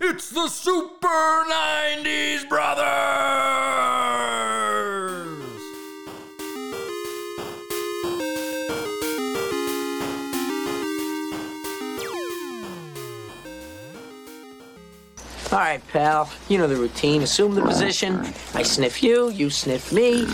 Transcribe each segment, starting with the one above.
It's the Super 90s Brothers! All right, pal. You know the routine. Assume the position. I sniff you, you sniff me.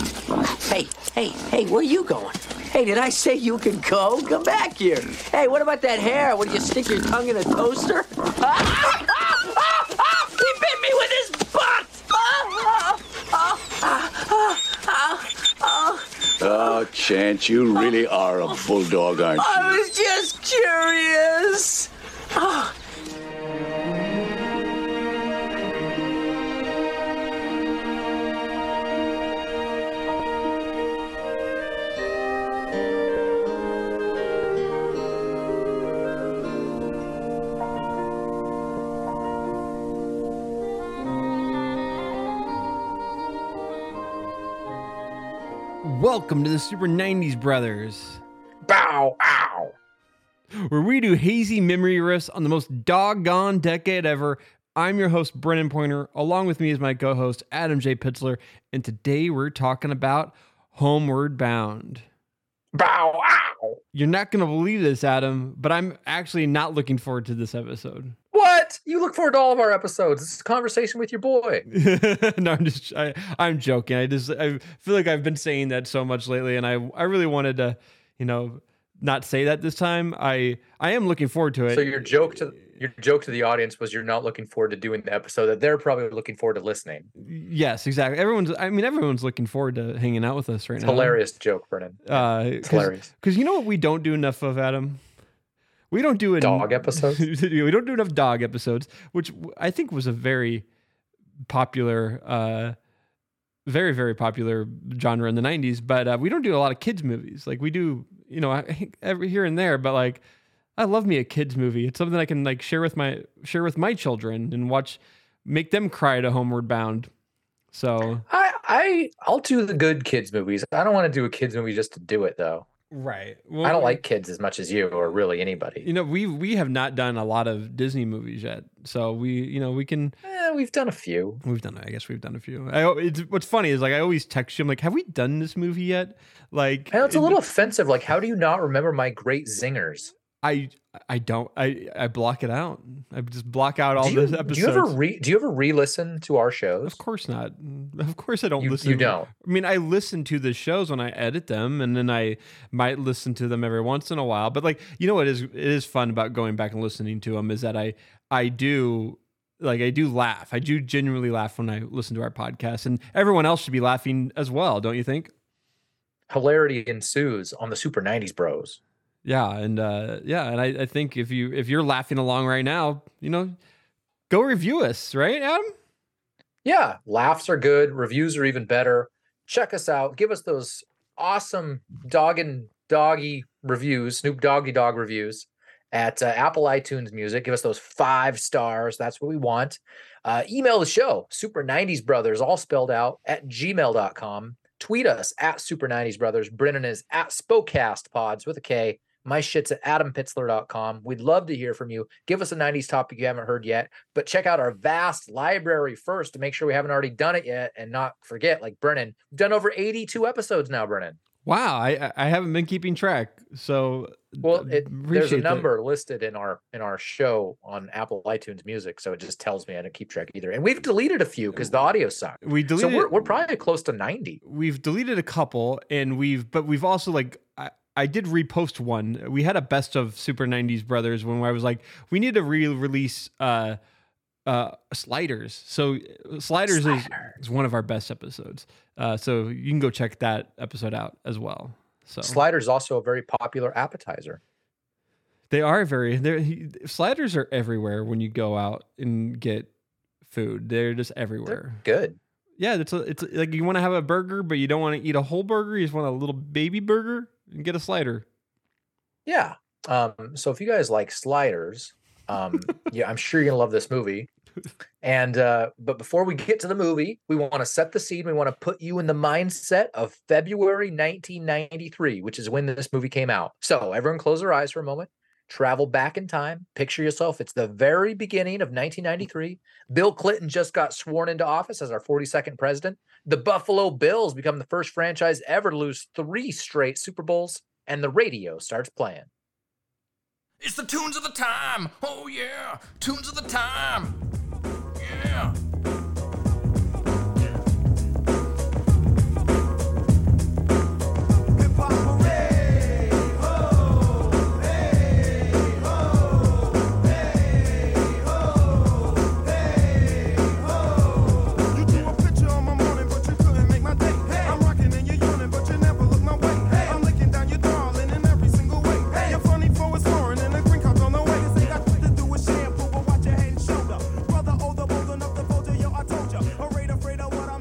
Hey, hey, hey, where you going? Hey, did I say you could go? Come back here. Hey, what about that hair? What, did you stick your tongue in a toaster? Ah, ah, ah, ah, he bit me with his butt! Ah, ah, ah, ah, ah, ah. Oh, Chance, you really are a bulldog, aren't you? I was just curious. Ah. Welcome to the Super 90s Brothers, Bow, ow! where we do hazy memory riffs on the most doggone decade ever. I'm your host, Brennan Pointer. Along with me is my co host, Adam J. Pitzler. And today we're talking about Homeward Bound. Bow, ow! You're not going to believe this, Adam, but I'm actually not looking forward to this episode. What? You look forward to all of our episodes. This is a conversation with your boy. no, I'm just I, I'm joking. I just I feel like I've been saying that so much lately, and I I really wanted to, you know, not say that this time. I I am looking forward to it. So your joke to your joke to the audience was you're not looking forward to doing the episode that they're probably looking forward to listening. yes, exactly. Everyone's I mean everyone's looking forward to hanging out with us right It's now. hilarious joke, Brennan. Uh, It's hilarious. Because you know what we don't do enough of, Adam. We don't do a Dog episodes? we don't do enough dog episodes, which I think was a very popular, uh, very very popular genre in the '90s. But uh, we don't do a lot of kids movies. Like we do, you know, every here and there. But like, I love me a kids movie. It's something I can like share with my share with my children and watch, make them cry to Homeward Bound. So I I I'll do the good kids movies. I don't want to do a kids movie just to do it though. Right, I don't like kids as much as you or really anybody. You know, we we have not done a lot of Disney movies yet, so we you know we can Eh, we've done a few. we've done I guess we've done a few. I it's, what's funny is like I always text you. I'm like, have we done this movie yet? Like, I know it's a it- little offensive. Like, how do you not remember my great zingers? I I don't I I block it out. I just block out all you, the episodes. do you ever re do you ever re-listen to our shows? Of course not. Of course I don't You- listen. you don't. I mean, I listen to the shows when I edit them, and then I might listen to them every once in a while. But like, you know what is it is fun about going back and listening to them is that I I do like I do laugh. I do genuinely laugh when I listen to our podcast, and everyone else should be laughing as well, don't you think? Hilarity ensues on the Super 90s Bros. Yeah, and uh, yeah, and I, I think if you if you're laughing along right now, you know, go review us, right, Adam? Yeah, laughs are good. Reviews are even better. Check us out. Give us those awesome dog and doggy reviews, Snoop Doggy Dog reviews at uh, Apple iTunes Music. Give us those five stars. That's what we want. Uh, email the show, Super 90s Brothers, all spelled out at gmail.com. Tweet us at Super 90s Brothers. Brennan is at Spokecast Pods with a K. My shit's at adampitzler.com. We'd love to hear from you. Give us a 90s topic you haven't heard yet, but check out our vast library first to make sure we haven't already done it yet and not forget, like Brennan, we've done over 82 episodes now, Brennan. Wow, I I- haven't been keeping track, so Well, it, there's a appreciate that. number listed in our in our show on Apple iTunes Music, so it just tells me I don't keep track either. And we've deleted a few because the audio sucked. We So deleted. we're, we're probably close to 90. we've deleted a couple, and we've but we've also like I, did repost one. We had a best of Super '90s Brothers when I was like, we need to re-release uh uh sliders. So uh, sliders, Is, is one of our best episodes. Uh, so you can go check that episode out as well. So Slider's is also a very popular appetizer. they are very. They're sliders are everywhere when you go out and get food. They're just everywhere. They're good. Yeah, it's a, it's like you want to have a burger, but you don't want to eat a whole burger. You just want a little baby burger and get a slider. Yeah. Um, so if you guys like sliders, um, yeah, I'm sure you're gonna love this movie. And uh, but before we get to the movie, we want to set the scene. We want to put you in the mindset of February 1993, which is when this movie came out. So everyone, close their eyes for a moment. Travel back in time. Picture yourself, it's the very beginning of mm. 1993. Bill Clinton just got sworn into office as our 42nd president. The Buffalo Bills become the first franchise ever to lose three straight Super Bowls, and the radio starts playing. It's the tunes of the time. Oh yeah, tunes of the time. Yeah.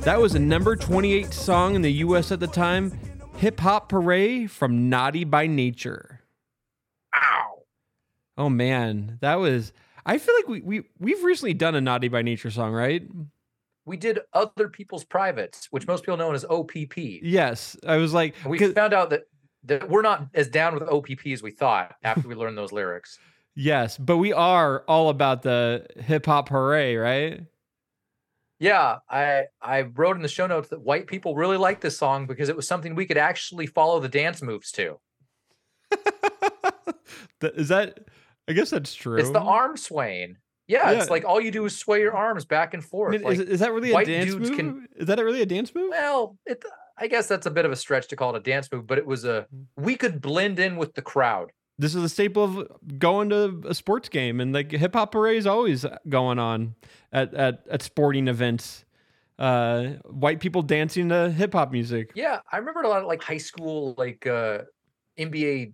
That was a number 28 song in the US at the time. Hip Hop Parade from Naughty by Nature. Ow. Oh man, that was I feel like we, we we've recently done a Naughty by Nature song, right? We did Other People's Privates, which most people know as OPP. Yes. I was like we found out that, that we're not as down with OPP as we thought after we learned those lyrics. yes, but we are all about the hip hop hooray, right? Yeah, I I wrote in the show notes that white people really liked this song because it was something we could actually follow the dance moves to. Is that I guess that's true. It's the arm swaying. Yeah, Yeah. it's like all you do is sway your arms back and I forth. mean, like, is, is that really a dance move? can- Is that really a dance move? well, it I guess that's a bit of a stretch to call it a dance move, but it was a mm-hmm. we could blend in with the crowd. This is a staple of going to a sports game, and like hip hop parade is always going on at at, at sporting events. Uh, white people dancing to hip hop music. Yeah, I remember a lot of like high school like uh NBA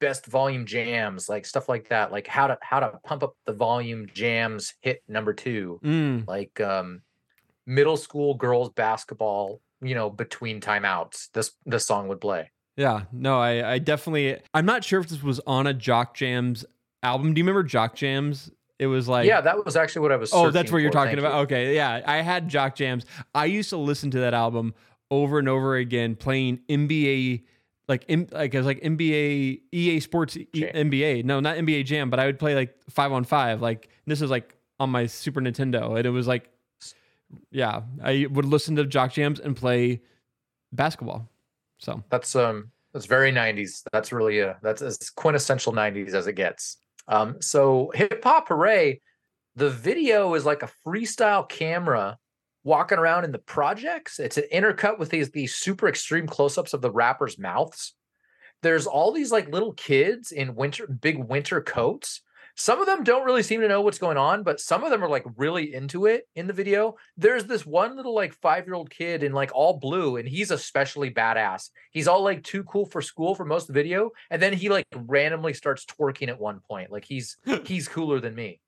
best volume jams, like stuff like that, like how to how to pump up the volume jams hit number 2. Mm, like um middle school girls basketball you know between timeouts this this song would play yeah, no, I I definitely. I'm not sure if this was on a Jock Jams album. Do you remember Jock Jams? It was like yeah that was actually what i was Oh, that's what you're for, talking about. you. Okay, yeah, I had Jock Jams. I used to listen to that album over and over again, playing NBA, like in, like it was like NBA, EA Sports, e, NBA. No, not NBA Jam, but I would play like five on five. Like this is like on my Super Nintendo, and it was like, yeah, I would listen to Jock Jams and play basketball. So. That's um that's very 90s that's really a that's as quintessential 90s as it gets. Um so hip hop hooray the video is like a freestyle camera walking around in the projects. It's an intercut with these these super extreme close-ups of the rappers mouths. There's all these like little kids in winter big winter coats some of them don't really seem to know what's going on but some of them are like really into it in the video. There's this one little like five year old kid in like all blue and he's especially badass. He's all like too cool for school for most of the video and then he like randomly starts twerking at one point. Like he's he's cooler than me.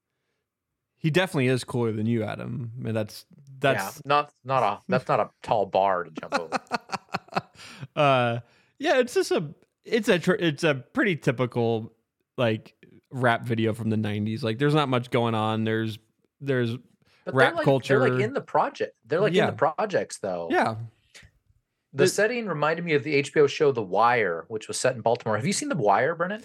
He definitely is cooler than you, Adam. I mean, that's that's yeah not not a that's not a tall bar to jump over. Uh yeah it's just a it's a tr- it's a pretty typical like rap video from the 90s like there's not much going on. There's there's but Rap like, culture. they're like in the project they're like Yeah. in the projects though. Yeah. The the- setting reminded me of the hbo show the wire which was set in baltimore. Have you seen the wire brennan?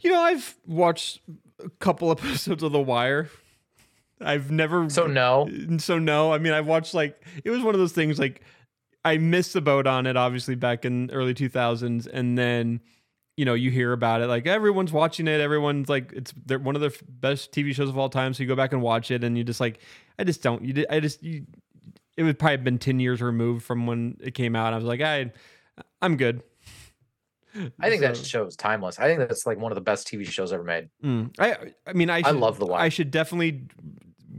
You know i've watched a couple episodes of the wire. I've never so no? So no. I mean i've watched like it was one of those things like i missed the boat on it obviously back in early 2000s and then you know you hear about it like everyone's watching it everyone's like it's they're one of the f- best tv shows of all time so you go back and watch it and you just like i just don't you i just you, it would probably have been 10 years removed from when it came out i was like i i'm good i think that show is timeless i think that's like one of the best tv shows ever made Mm. I I mean I I love The Wire. I should definitely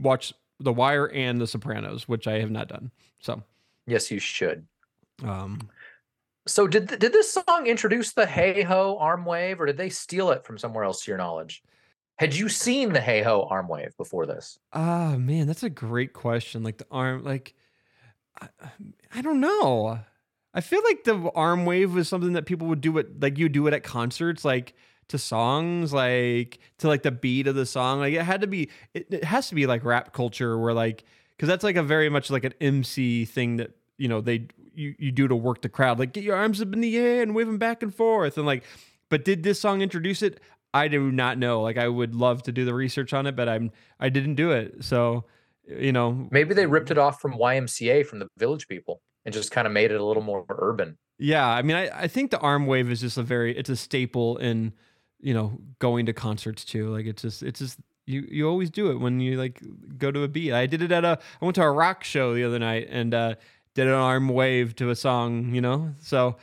watch The Wire and The Sopranos, which I have not done. So, yes you should um, So did th- did this song introduce the Hey Ho arm wave, or did they steal it from somewhere else? To your knowledge, had you seen the Hey Ho arm wave before this? ah man, that's a great question. Like the arm, like I, I don't know. I feel like the arm wave was something that people would do it like you do it at concerts, like to songs, like to like the beat of the song. Like it had to be, it, it has to be like rap culture, where like because that's like a very much like an MC thing that you know they you you do to work the crowd. Like get your arms up in the air and wave them back and forth, and like. But did this song introduce it? I do not know. Like I would love to do the research on it, but I'm I didn't do it. So, you know, Maybe they ripped it off from YMCA from the Village People and just kind of made it a little more urban. yeah. I mean, I I think the arm wave is just a very it's a staple in you know going to concerts too. Like it's just it's just you you always do it when you like go to a beat. I did it at a I went to a rock show the other night and uh, did an arm wave to a song. You know, so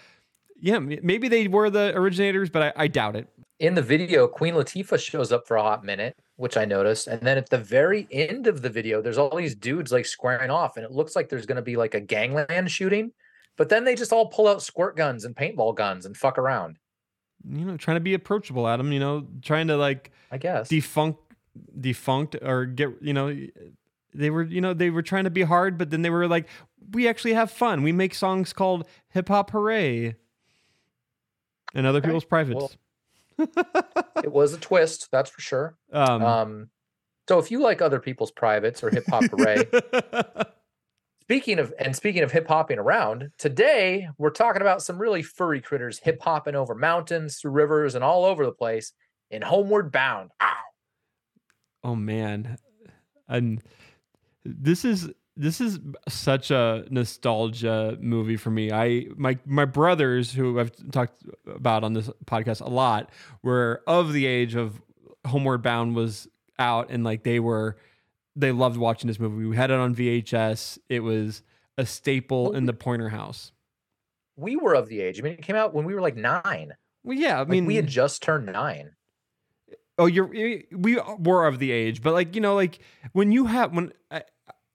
yeah, maybe they were the originators, but I, I doubt it. In the video, Queen Latifah shows up for a hot minute, which I noticed. And then at the very end of the video, there's all these dudes like squaring off, and it looks like there's going to be like a gangland shooting. But then they just all pull out squirt guns and paintball guns and fuck around, You know, trying to be approachable, Adam. You know, trying to like I guess. defunct defunct or get you know they were you know they were trying to be hard but then they were like we actually have fun we make songs called hip hop hooray and other Okay, people's privates well, it was a twist, that's for sure. um, Um, so if you like other people's privates or hip hop Hooray, speaking of and speaking of hip hopping around, today we're talking about some really furry critters hip hopping over mountains, through rivers, and all over the place in Homeward Bound. Ow. oh man and this is this is such a nostalgia movie for me. I my my brothers who I've talked about on this podcast a lot were of the age of Homeward Bound was out and like they were they loved watching this movie. We had it on VHS. It was a staple in the Pointer house. We were of the age. I mean, it came out when we were like nine. Well, yeah, I Like, mean, we had just turned nine. Oh, you're we were of the age, but like you know, like when you have when I-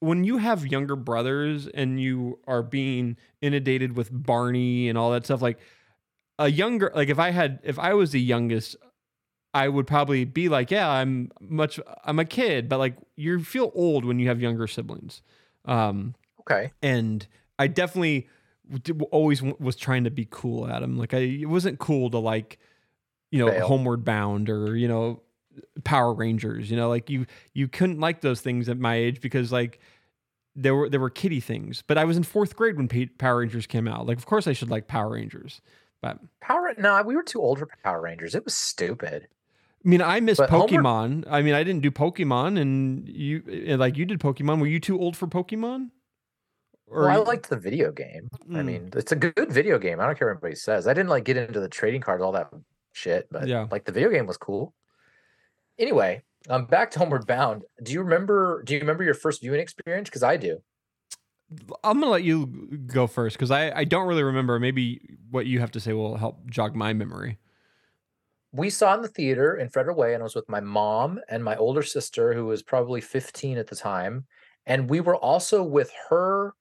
when you have younger brothers and you are being inundated with Barney and all that stuff, like a younger like if I had if I was the youngest, I would probably be like, yeah, I'm much I'm a kid, but like you feel old when you have younger siblings. Um, Okay. and I definitely always was trying to be cool at him. Like I, it wasn't cool to like, you know, Fail. Homeward Bound or you know, Power Rangers. You know, like you you couldn't like those things at my age because like there were there were kiddie things. But I was in fourth grade when Pa- Power Rangers came out. Like, of course I should like Power Rangers. But Power no, we were too old for Power Rangers. It was stupid. I mean, I miss But Pokemon. I mean, I didn't do Pokemon, and you like you did Pokemon. Were you too old for Pokemon? Well, I liked the video game. I Mm. mean, it's a good video game. I don't care what anybody says. I didn't like get into the trading cards, all that shit, but Yeah. like the video game was cool. Anyway, um, back to Homeward Bound. Do you remember? Do you remember your first viewing experience? Because I do. I'm gonna let you go first because I, I don't really remember. Maybe what you have to say will help jog my memory. We saw in the theater in Frederick Way, and I was with my mom and my older sister, who was probably 15 at the time, and we were also with her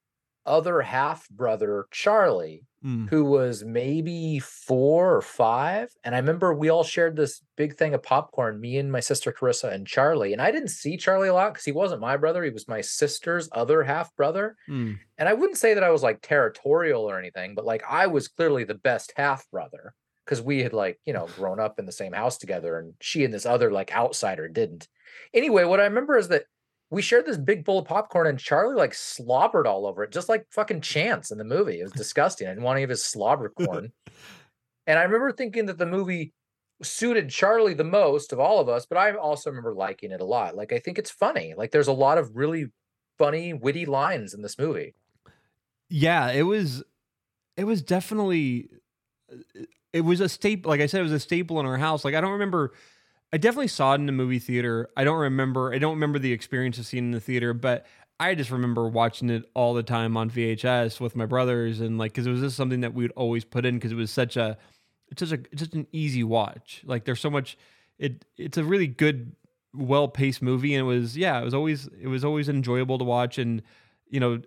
other half brother, Charlie, Mm. who was maybe four or five. And I remember we all shared this big thing of popcorn, me and my sister Carissa and Charlie. And I didn't see Charlie a lot because he wasn't my brother. He was my sister's other half brother. Mm. And I wouldn't say that I was like territorial or anything, but like I was clearly the best half brother because we had like, you know, grown up in the same house together and she and this other like outsider didn't. Anyway, what I remember is that we shared this big bowl of popcorn and Charlie like slobbered all over it, just like fucking Chance in the movie. It was disgusting. I didn't want any of his slobber corn. and I remember thinking that the movie suited Charlie the most of all of us, but I also remember liking it a lot. Like I think it's funny. Like there's a lot of really funny, witty lines in this movie. Yeah, it was. It was definitely. Uh, it was a staple. Like I said, it was a staple in our house. Like I don't remember. I definitely saw it in the movie theater. I don't remember. I don't remember the experience of seeing it in the theater, but I just remember watching it all the time on VHS with my brothers, and like because it was just something that we would always put in because it was such a, it's such a, it's just an easy watch. Like there's so much. It it's a really good, well paced movie, and it was yeah, it was always it was always enjoyable to watch, and you know,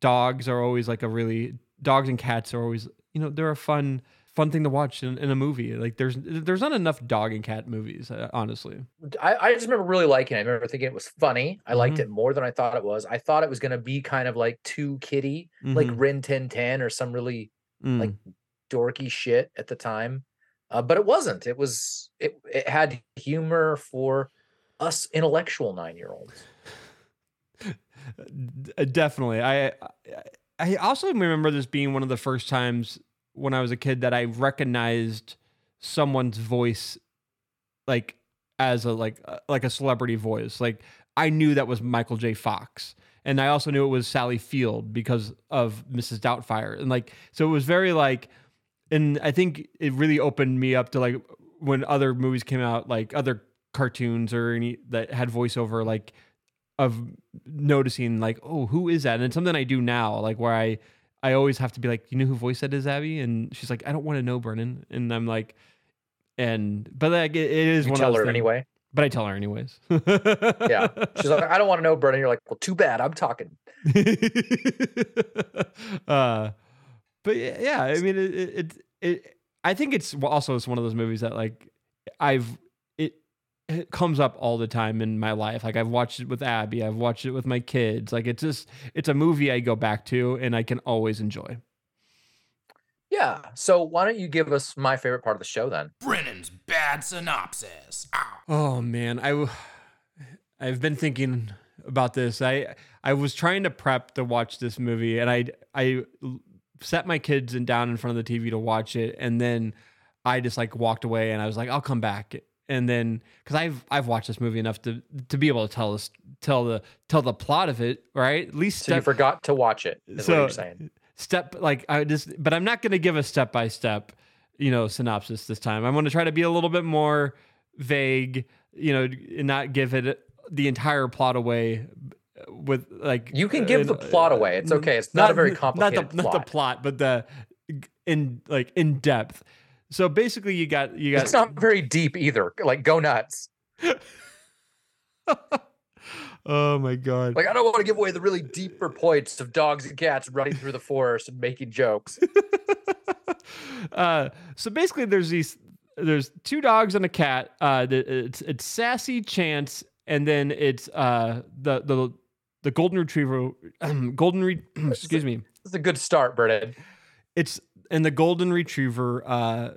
dogs are always like a really dogs and cats are always you know they're a fun fun thing to watch in, in a movie. Like there's there's not enough dog and cat movies, uh, honestly. I, I just remember really liking it. I remember thinking it was funny. I liked Mhm. it more than I thought it was. I thought it was going to be kind of like too kitty, like Mhm. Rin Tin Tin or some really Mm. like dorky shit at the time. Uh, but it wasn't. It was it it had humor for us intellectual nine year olds. Definitely. I I- I also remember this being one of the first times when I was a kid that I recognized someone's voice like as a like uh, like a celebrity voice. Like I knew that was Michael J. Fox. And I also knew it was Sally Field because of Mrs. Doubtfire. And like so it was very like and I think it really opened me up to like when other movies came out, like other cartoons or any that had voiceover, like of noticing like, oh, who is that? And it's something I do now, like where I I always have to be like, you know who voice that is, Abby? And she's like, I don't want to know, Brennan. And I'm like, and but like it, it is You one tell of those her things- anyway. But I tell her anyways. Yeah. She's like, I don't want to know, Brennan. You're like, well, too bad. I'm talking. uh, but yeah, yeah, I mean, it, it, it, it, I think it's also it's one of those movies that like I've it it comes up all the time in my life. Like I've watched it with Abby, I've watched it with my kids. Like it's just it's a movie I go back to and I can always enjoy. Yeah. So why don't you give us my favorite part of the show then? Brennan's bad synopsis. Ow. Oh man, I I've been thinking about this. I I was trying to prep to watch this movie, and I I set my kids in, down in front of the TV to watch it, and then I just like walked away, and I was like, I'll come back, and then because I've I've watched this movie enough to to be able to tell this tell the tell the plot of it, right? At least So you forgot to watch it, is what you're saying. step like I just but I'm not going to give a step by step, you know, synopsis this time. I'm going to try to be a little bit more vague, you know, and not give it the entire plot away with like You can give the uh, plot away. It's okay. It's not, a very complicated not the, plot. Not the plot, but the in like in depth. So basically you got you got It's not very deep either. Like go nuts. Oh my god. Like I don't want to give away the really deeper points of dogs and cats running through the forest and making jokes. uh, so basically, there's these there's two dogs and a cat. Uh, it's it's Sassy Chance, and then it's uh the the the golden retriever, golden re- excuse me, It's a good start, Brennan. it's and the golden retriever uh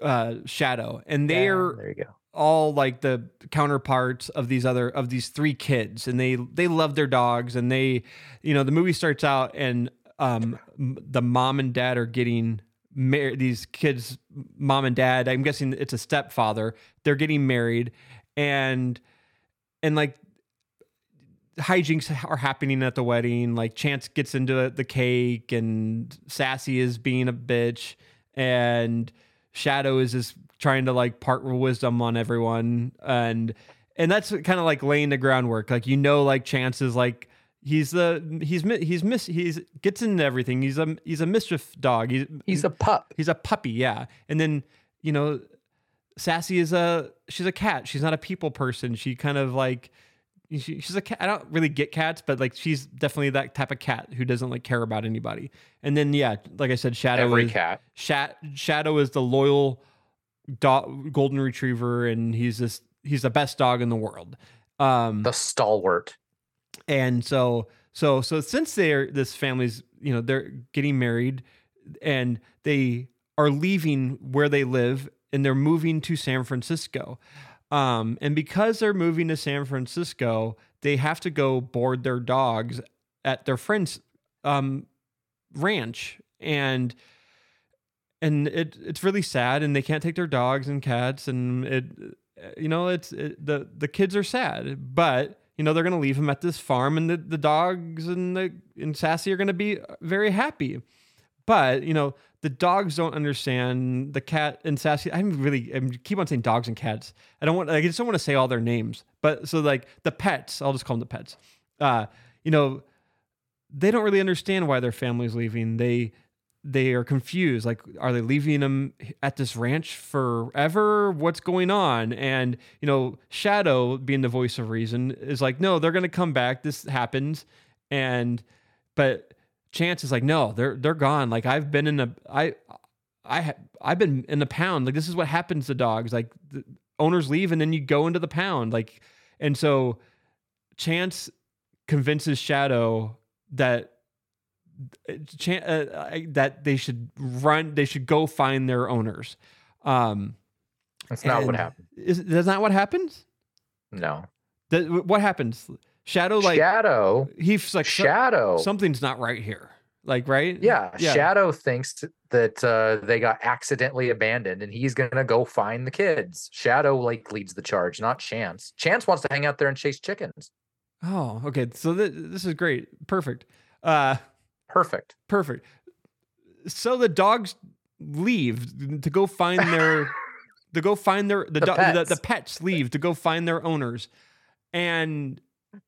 uh Shadow, and they're there you go. all like the counterparts of these other of these three kids and they they love their dogs and they you know the movie starts out and um the mom and dad are getting married these kids mom and dad i'm guessing it's a stepfather they're getting married and and like hijinks are happening at the wedding. Like chance gets into the cake and sassy is being a bitch. And shadow is just trying to like part wisdom on everyone. And and that's kind of like laying the groundwork. Like you know like chance is like he's the he's he's miss he's gets into everything. He's a he's a mischief dog. He's He's a pup. he's a puppy yeah. And then you know sassy is a she's a cat. She's not a people person. She kind of like she, she's a cat i don't really get cats but like she's definitely that type of cat who doesn't like care about anybody and then yeah like i said shadow Every is, cat. Shat- shadow is the loyal dog golden retriever and he's this he's the best dog in the world um The stalwart. and so so so since they're this family's you know they're getting married and they are leaving where they live and they're moving to san francisco um and because they're moving to san francisco they have to go board their dogs at their friend's um ranch. And and it it's really sad and they can't take their dogs and cats and it you know it's it, the the kids are sad. But you know they're to leave them at this farm and the, the dogs and the and sassy are to be very happy. But you know the dogs don't understand the cat and sassy i'm really i keep on saying dogs and cats. I don't want i just don't want to say all their names but so like the pets i'll just call them the pets. Uh you know they don't really understand why their family's leaving. They they are confused like are they leaving them at this ranch forever? What's going on? And you know shadow being the voice of reason is like no they're to come back. This happens. And but chance is like no they're they're gone. Like i've been in a i i i've been in the pound. Like this is what happens to dogs. Like the owners leave and then you go into the pound. Like and so chance convinces shadow that chan- uh, that they should run they should go find their owners. Um That's not what happened. is that's not what happens? No. that what happens shadow like Shadow. he's like Shadow. something's not right here Like, right? Yeah, Shadow thinks that uh, they got accidentally abandoned, and he's gonna go find the kids. Shadow like leads the charge, not Chance. Chance wants to hang out there and chase chickens. Oh, okay. So th- this is great. Perfect. Uh, Perfect. perfect. So the dogs leave to go find their to go find their the The do- the, the pets. pets leave to go find their owners, and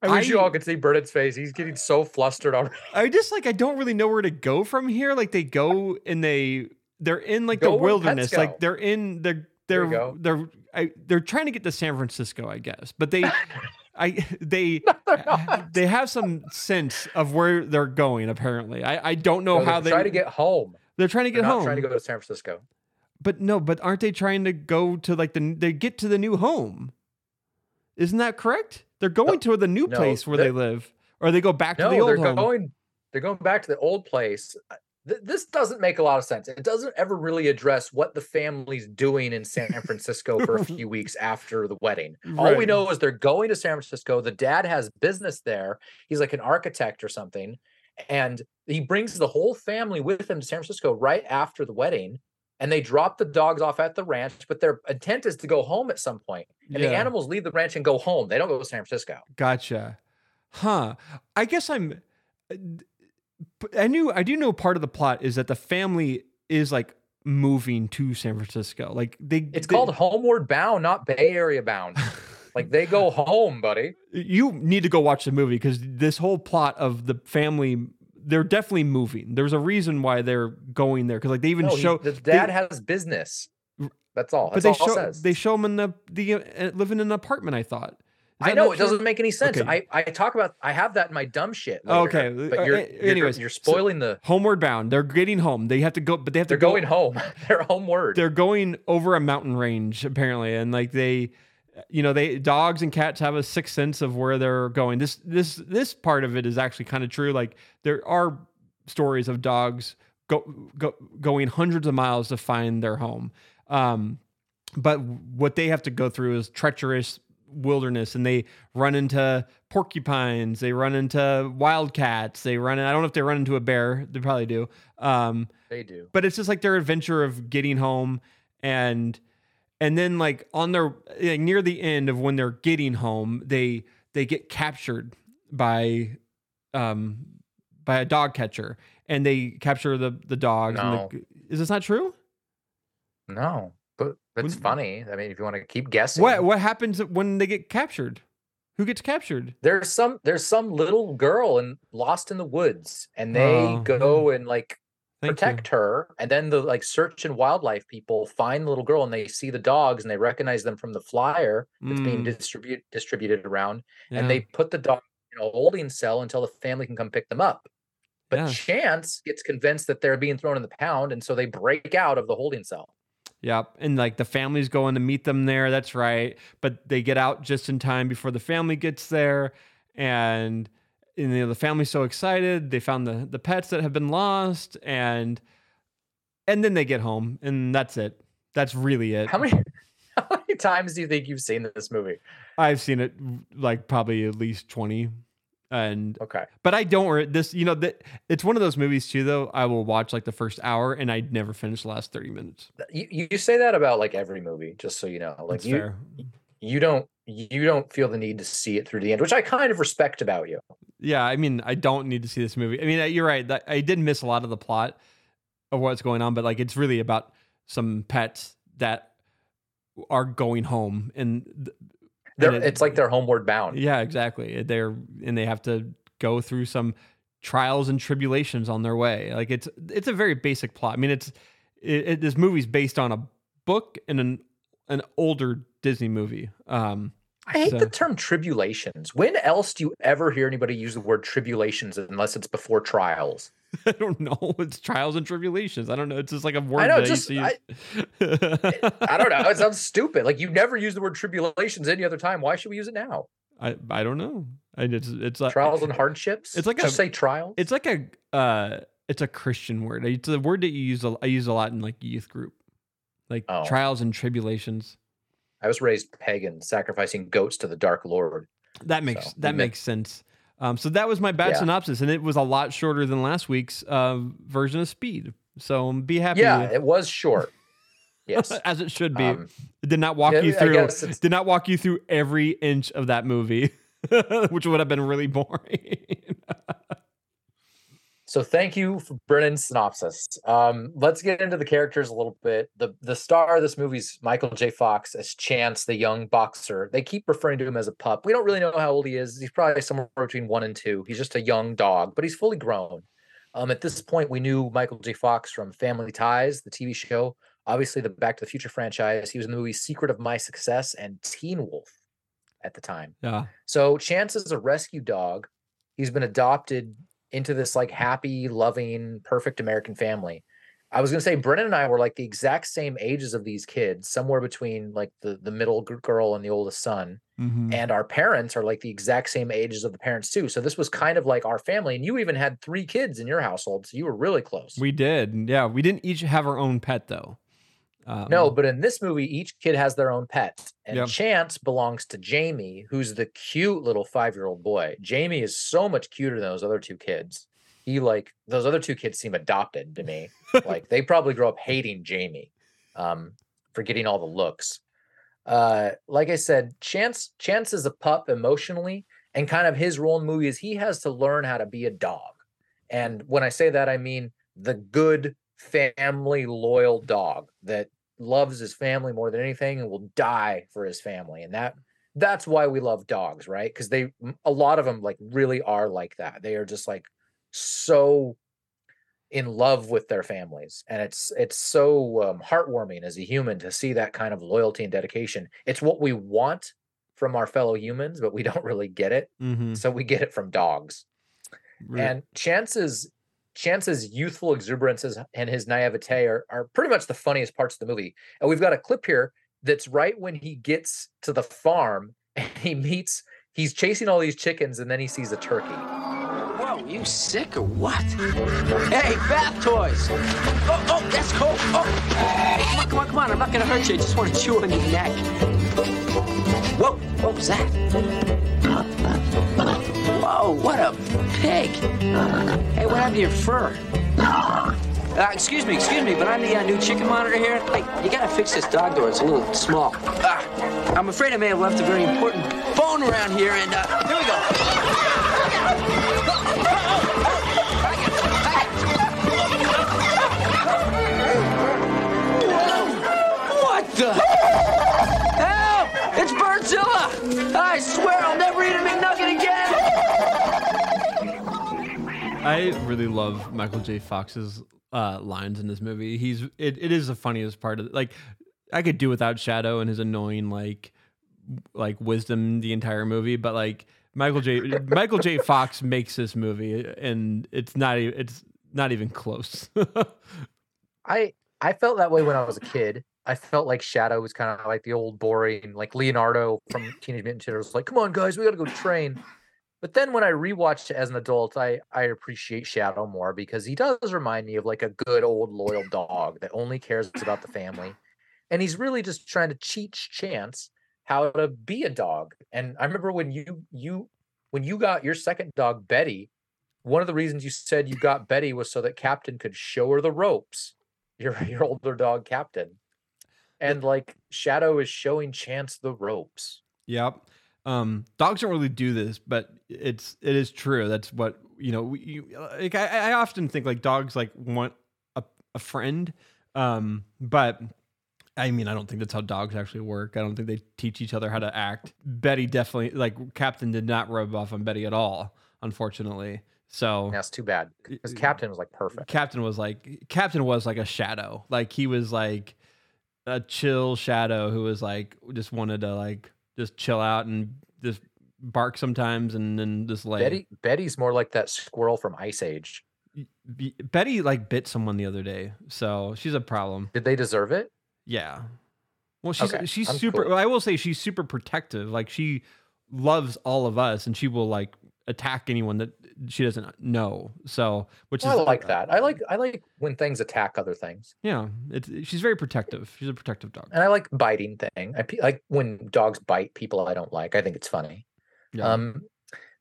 I wish you all could see Brennan's face. He's getting so flustered already. I just like I don't really know where to go from here. Like they go and they they're in like Go the where the pets wilderness. Like they're in they're they're they're I, they're trying to get to San Francisco, I guess. But they I they They're uh, they have some sense of where they're going. Apparently, I I don't know No, how they're they trying to get home. they're trying to get home. trying to go to San Francisco. But no, but aren't they trying to go to like the they get to the new home? Isn't that correct? They're going to the new no, place where they live, or they go back to the old they're home. going. They're going back to the old place. Th- This doesn't make a lot of sense. It doesn't ever really address what the family's doing in San Francisco for a few weeks after the wedding. All we know is they're going to San Francisco. The dad has business there. He's like an architect or something, and he brings the whole family with him to San Francisco right after the wedding. And they drop the dogs off at the ranch, but their intent is to go home at some point. And the animals leave the ranch and go home. They don't go to San Francisco. Gotcha. Huh. I guess I'm. uh, I knew. I do know part of the plot is that the family is like moving to San Francisco. Like they. It's they- called Homeward Bound, not Bay Area Bound. like they go home, buddy. You need to go watch the movie because this whole plot of the family. They're definitely moving. There's a reason why they're going there because like they even No, he- show the they- dad has business. That's all. but they all show says. they show them in the the uh, living in an apartment. I thought. I know it true? doesn't make any sense. Okay. I, I talk about I have that in my dumb shit. later, Okay, but uh, you're, you're anyways, you're so- spoiling the. Homeward bound. They're getting home. They have to go, but they have to They're go, going home. They're homeward. they're going over a mountain range apparently and like they you know they dogs and cats have a sixth sense of where they're going this this this part of it is actually kind of true like there are stories of dogs go, go going hundreds of miles to find their home um but what they have to go through is treacherous wilderness and they run into porcupines they run into wildcats they run in, i don't know if they run into a bear they probably do um they do. but it's just like their adventure of getting home and and then like on their like near the end of when they're getting home they they get captured by um by a dog catcher and they capture the the dogs No. the, is this not true? No, but it's funny. I mean, if you want to keep guessing, what what happens when they get captured? Who gets captured? There's some there's some little girl and lost in the woods, and they Oh, go and like Thank you. protect her and then the like search and wildlife people find the little girl and they see the dogs and they recognize them from the flyer that's being Mm, distribute distributed around yeah. and they put the dog in a holding cell until the family can come pick them up but Yeah. chance gets convinced that they're being thrown in the pound and so they break out of the holding cell Yep. And like the family's going to meet them there. That's right. But they get out just in time before the family gets there. And, you know, the family's so excited. They found the, the pets that have been lost. And and then they get home. And that's it. That's really it. how many how many times do you think you've seen this movie I've seen it like probably at least 20. And okay but I don't this, you know, that it's one of those movies too, though. I will watch like the first hour and I'd never finish the last 30 minutes. you, you you say that about like every movie just so you know like That's you fair. you don't you don't feel the need to see it through the end which i kind of respect about you Yeah, I mean, I don't need to see this movie. I mean, you're right. I did miss a lot of the plot of what's going on, but like it's really about some pets that are going home and They're, and it- it's like they're homeward bound yeah, exactly. They're and they have to go through some trials and tribulations on their way. Like it's it's a very basic plot. I mean, it's it, it, this movie's based on a book and an an older Disney movie. Um, I hate So- the term tribulations. When else do you ever hear anybody use the word tribulations unless it's before trials? I don't know. It's trials and tribulations. I don't know. It's just like a word know, that just- I- see. I don't know. It sounds stupid. Like you never use the word tribulations any other time. Why should we use it now? I I don't know. I it's it's like Trials and hardships. it's like just a- say trials. it's like a uh it's a Christian word. It's a word that you use a, I use a lot in like youth group, like Oh. trials and tribulations. I was raised pagan, sacrificing goats to the dark lord. That makes So, that makes sense. Um, so that was my bad Yeah. synopsis, and it was a lot shorter than last week's uh, version of Speed. So be happy. Yeah, it was short. Yes. as it should be. Um, it did not walk yeah, you through. Did not walk you through every inch of that movie, which would have been really boring. So thank you for Brennan's synopsis. Um, let's get into the characters a little bit. The the star of this movie is Michael J. Fox as Chance, the young boxer. They keep referring to him as a pup. We don't really know how old he is. He's probably somewhere between one and two. He's just a young dog, but he's fully grown. Um, at this point, we knew Michael J. Fox from Family Ties, the TV show, obviously the Back to the Future franchise. He was in the movie Secret of My Success and Teen Wolf at the time. yeah, So Chance is a rescue dog. He's been adopted into this like happy, loving, perfect American family. I was gonna say Brennan and I were like the exact same ages of these kids, somewhere between like the the middle girl and the oldest son. Mhm. And our parents are like the exact same ages of the parents too. So this was kind of like our family. And you even had three kids in your household, so you were really close. we did. Yeah, we didn't each have our own pet though. Um, No, but in this movie, each kid has their own pet. And. Chance belongs to Jamie, who's the cute little five year old boy. Jamie is so much cuter than those other two kids. He like those other two kids seem adopted to me. like they probably grew up hating Jamie um, for getting all the looks. Uh, like I said, Chance Chance is a pup emotionally, and kind of his role in the movie is he has to learn how to be a dog. And when I say that, I mean the good family loyal dog that loves his family more than anything and will die for his family. And that that's why we love dogs, right? Because they a lot of them like really are like that. They are just like so in love with their families and it's it's so um, heartwarming as a human to see that kind of loyalty and dedication it's what we want from our fellow humans but we don't really get it mhm. so we get it from dogs and chance's chance's youthful exuberances and his naivete are, are pretty much the funniest parts of the movie and we've got a clip here that's right when he gets to the farm and he meets he's chasing all these chickens and then he sees a turkey Whoa, you sick or what? Hey, bath toys! Oh, oh, that's cold. Oh, come on, come on, come on. I'm not gonna hurt you. I just want to chew on your neck. Whoa, what was that? Whoa, what a pig! Hey, what happened to your fur? Uh, excuse me, excuse me, but I'm the uh, new chicken monitor here. Hey, you gotta fix this dog door. It's a little small. Ah, I'm afraid I may have left a very important phone around here, and uh, here we go. What the? Help! It's Birdzilla! I swear I'll never eat a McNugget I really love Michael J. Fox's uh, lines in this movie. He's it, it is the funniest part of like I could do without Shadow and his annoying like like wisdom the entire movie, but like Michael J. Michael J. Fox makes this movie, and it's not it's not even close. I I felt that way when I was a kid. I felt like Shadow was kind of like the old boring, like Leonardo from Teenage Mutant Ninja Turtles. Like, come on, guys, we got to go train. But then when I rewatched it as an adult, I I appreciate Shadow more because he does remind me of like a good old loyal dog that only cares about the family, and he's really just trying to teach Chance how to be a dog. And I remember when you you when you got your second dog Betty, one of the reasons you said you got Betty was so that Captain could show her the ropes your your older dog captain and like shadow is showing chance the ropes Yep. Um, dogs don't really do this, but it's it is true. That's what you know. we- You, like I, I often think like dogs like want a, a friend, um, but I mean I don't think that's how dogs actually work. I don't think they teach each other how to act. Betty definitely like Captain did not rub off on Betty at all, unfortunately. So that's too bad because captain was like perfect Captain was like Captain was like a shadow. Like he was like a chill shadow who was like just wanted to like just chill out and just bark sometimes and then just like betty betty's more like that squirrel from ice age Be- Betty like bit someone the other day, so she's a problem. did they deserve it Yeah. Well, she's Okay, she's I'm super. cool. I will say she's super protective. Like she loves all of us, and she will like attack anyone that she doesn't know. So, which i is like that i like i like when things attack other things Yeah, it's she's very protective. She's a protective dog. and i like biting thing i like when dogs bite people i don't like i think it's funny Yeah. Um,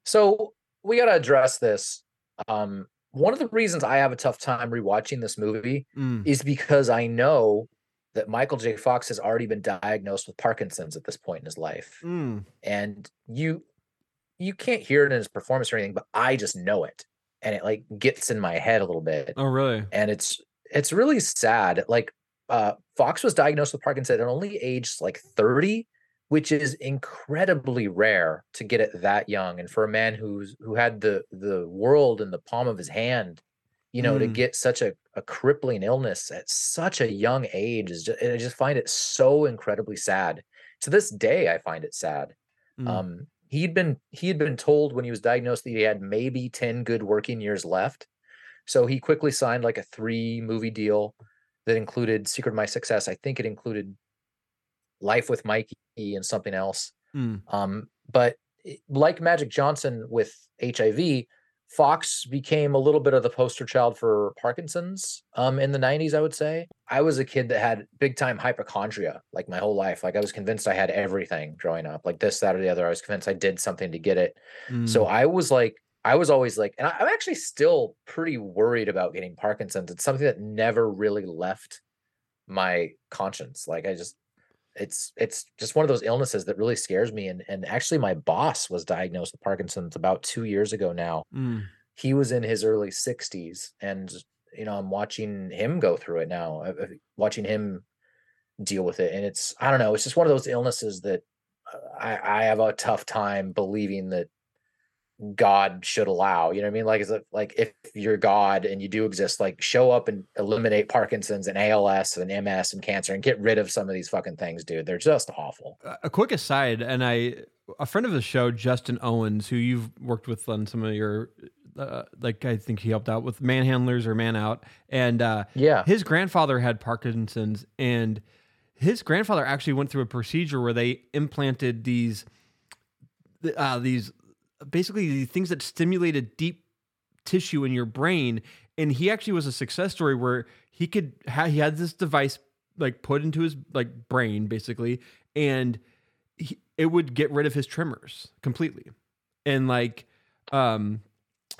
so we got to address this. Um, one of the reasons I have a tough time rewatching this movie Mm. is because I know that Michael J. Fox has already been diagnosed with Parkinson's at this point in his life, Mm. and you you can't hear it in his performance or anything, but I just know it, and it like gets in my head a little bit, Oh, really? and it's it's really sad. Like uh, Fox was diagnosed with Parkinson's at only age like thirty, which is incredibly rare to get it that young, and for a man who's who had the the world in the palm of his hand, you know, to Mm. get such a, a crippling illness at such a young age is just I just find it so incredibly sad. To this day, I find it sad. Mm. Um, he'd been he had been told when he was diagnosed that he had maybe 10 good working years left. So he quickly signed like a three movie deal that included Secret of My Success. I think it included Life with Mikey and something else. Mm. Um, but like Magic Johnson with HIV, Fox became a little bit of the poster child for Parkinson's um, in the 90s, I would say. I was a kid that had big time hypochondria like my whole life. Like I was convinced I had everything growing up, like this, that, or the other. I was convinced I did something to get it. So Mm. I was like, I was always like, and I- I'm actually still pretty worried about getting Parkinson's. It's something that never really left my conscience. Like I just, it's it's just one of those illnesses that really scares me. And and actually, my boss was diagnosed with Parkinson's about two years ago now. Mm. He was in his early 60s, and you know, I'm watching him go through it now. uh, uh, Watching him deal with it, and it's I don't know. It's just one of those illnesses that uh, I I have a tough time believing that God should allow. You know what I mean? Like, is it like if you're God and you do exist, like show up and eliminate Parkinson's and ALS and MS and cancer and get rid of some of these fucking things, dude. They're just awful. A- quick aside, and I, a friend of the show, Justin Owens, who you've worked with on some of your, uh, like I think he helped out with Manhandlers or Man Out, and uh, Yeah. his grandfather had Parkinson's, and his grandfather actually went through a procedure where they implanted these, uh, these basically the things that stimulated deep tissue in your brain, and he actually was a success story where he could ha- he had this device like put into his like brain basically, and he, it would get rid of his tremors completely, and like um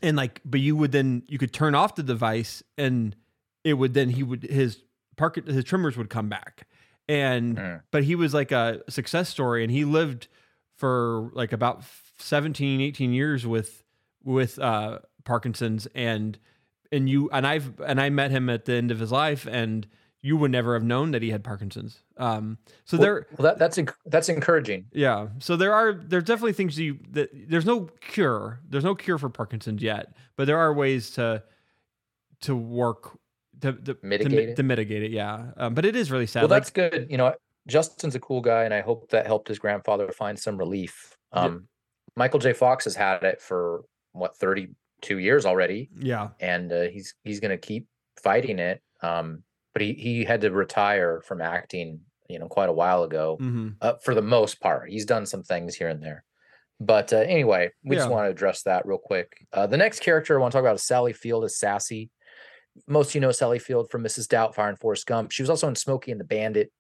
and like but you would then you could turn off the device and it would then he would his park his tremors would come back and Mm. but he was like a success story and he lived for like about 17 18 years with with uh parkinson's and and you and i've and i met him at the end of his life and you would never have known that he had parkinson's um so Well, there well, that, that's enc- that's encouraging. yeah. So there are there's definitely things you that there's no cure. There's no cure for Parkinson's yet, but there are ways to to work to, to Mitigate to, it? to mitigate it. Yeah. Um, but it is really sad. Well, like, that's good. You know, Justin's a cool guy, and I hope that helped his grandfather find some relief. Um, Michael J. Fox has had it for what 32 years already, yeah. and uh, he's he's going to keep fighting it. Um, but he he had to retire from acting, you know, quite a while ago. hmm Uh, for the most part, he's done some things here and there. But uh, anyway, we just want to address that real quick. Uh, the next character I want to talk about is Sally Field as Sassy. Most of you know Sally Field from Mrs. Doubtfire and Forrest Gump. She was also in Smokey and the Bandit,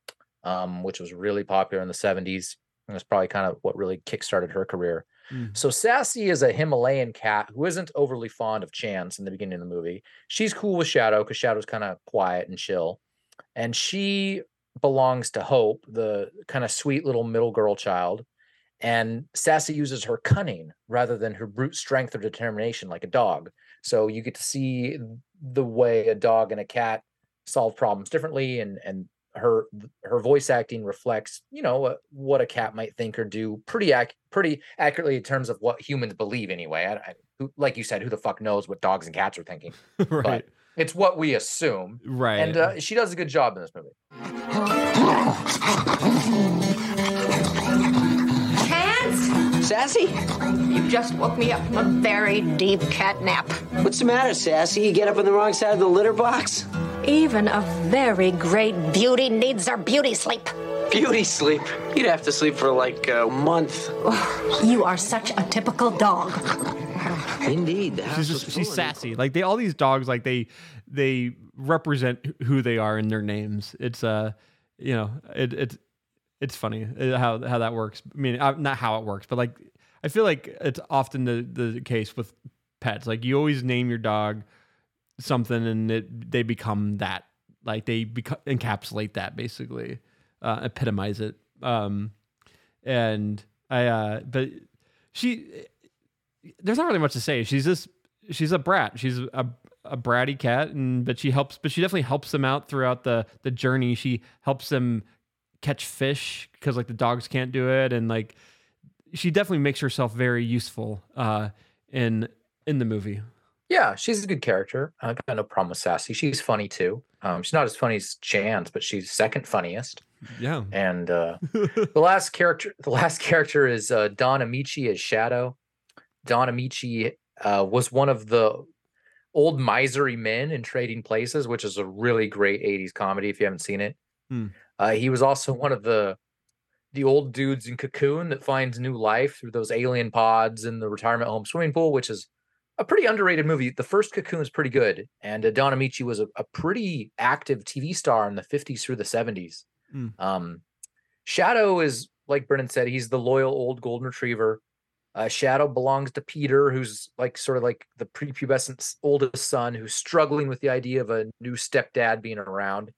um, which was really popular in the 70s. And it's probably kind of what really kickstarted her career. Mm. So Sassy is a Himalayan cat who isn't overly fond of Chance in the beginning of the movie. She's cool with Shadow because Shadow's kind of quiet and chill. And she belongs to Hope, the kind of sweet little middle girl child. And Sassy uses her cunning rather than her brute strength or determination like a dog. So you get to see the way a dog and a cat solve problems differently and and her her voice acting reflects you know what, what a cat might think or do pretty ac- pretty accurately in terms of what humans believe anyway I, I, who, like you said who the fuck knows what dogs and cats are thinking right. it's what we assume right. and uh, she does a good job in this movie Chance? Sassy? You just woke me up from a very deep cat nap. What's the matter, Sassy? You get up on the wrong side of the litter box? Even a very great beauty needs her beauty sleep. Beauty sleep. You'd have to sleep for like a month. You are such a typical dog. Indeed. she's just, she's sassy. Like they all these dogs like they they represent who they are in their names. It's uh you know, it it's it's funny uh, how how that works. I mean, uh, not how it works, but like I feel like it's often the the case with pets. Like you always name your dog something, and it they become that. Like they beca- encapsulate that basically, uh, epitomize it. Um, and I, uh, but she, there's not really much to say. She's just she's a brat. She's a a bratty cat, and but she helps. But she definitely helps them out throughout the the journey. She helps them catch fish because like the dogs can't do it, and like she definitely makes herself very useful uh, in in the movie. Yeah, she's a good character. I got no problem with Sassy. She's funny too. Um, she's not as funny as Chance, but she's second funniest. Yeah. And uh, the last character, the last character is uh, Don Ameche as Shadow. Don Ameche uh, was one of the old misery men in Trading Places, which is a really great '80s comedy. If you haven't seen it, Hmm. uh, he was also one of the the old dudes in Cocoon that finds new life through those alien pods in the retirement home swimming pool, which is a pretty underrated movie. The first Cocoon is pretty good, and uh, Don Ameche was a, a pretty active TV star in the 50s through the 70s. Hmm. Um, Shadow is like Brennan said, he's the loyal old golden retriever. Uh, Shadow belongs to Peter, who's like sort of like the prepubescent oldest son who's struggling with the idea of a new stepdad being around.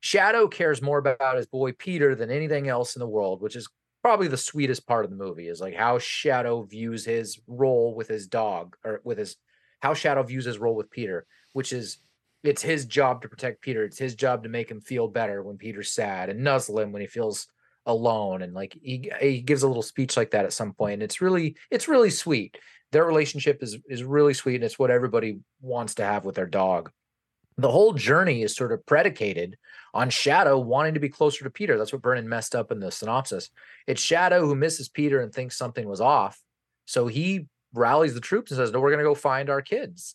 Shadow cares more about his boy Peter than anything else in the world, which is probably the sweetest part of the movie is like how Shadow views his role with his dog or with his how Shadow views his role with Peter, which is it's his job to protect Peter. It's his job to make him feel better when Peter's sad and nuzzle him when he feels alone. And like he he gives a little speech like that at some point. And it's really it's really sweet. Their relationship is is really sweet, and it's what everybody wants to have with their dog. The whole journey is sort of predicated on Shadow wanting to be closer to Peter. That's what Vernon messed up in the synopsis. It's Shadow who misses Peter and thinks something was off. So he rallies the troops and says, No, we're going to go find our kids.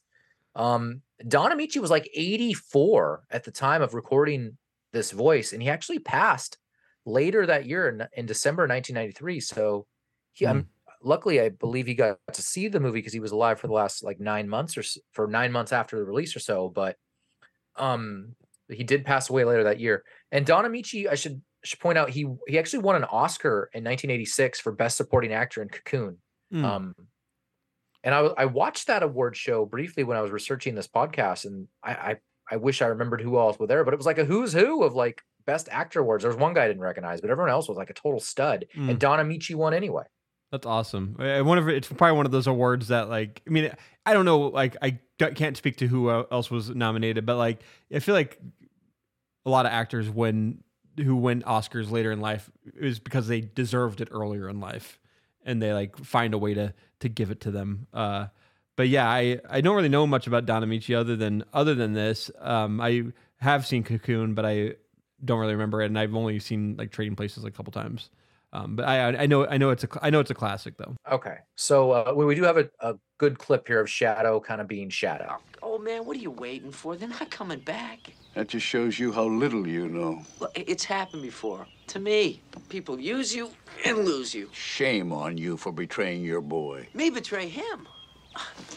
Um, Don Ameche was like 84 at the time of recording this voice, and he actually passed later that year in, in December 1993. So he, I'm luckily, I believe he got to see the movie because he was alive for the last like nine months or for nine months after the release or so. But um, he did pass away later that year. And Don Ameche, I should should point out, he he actually won an Oscar in 1986 for Best Supporting Actor in Cocoon. Hmm. Um, and I I watched that award show briefly when I was researching this podcast, and I, I I wish I remembered who else were there, but it was like a who's who of like best actor awards. There was one guy I didn't recognize, but everyone else was like a total stud. Mm. And Don Ameche won anyway. That's awesome. It's probably one of those awards that, like, I mean, I don't know, like, I can't speak to who else was nominated, but like, I feel like a lot of actors win who win Oscars later in life is because they deserved it earlier in life, and they like find a way to to give it to them. Uh, but yeah, I I don't really know much about Don Ameche other than other than this. Um, I have seen Cocoon, but I don't really remember it, and I've only seen like Trading Places a couple times. Um, but I I know I know it's a cl- I know it's a classic though. Okay, so uh, we, we do have a, a good clip here of Shadow kind of being Shadow. Oh man, what are you waiting for? They're not coming back. That just shows you how little you know. Look, i- it's happened before. To me, people use you and lose you. Shame on you for betraying your boy. Me betray him.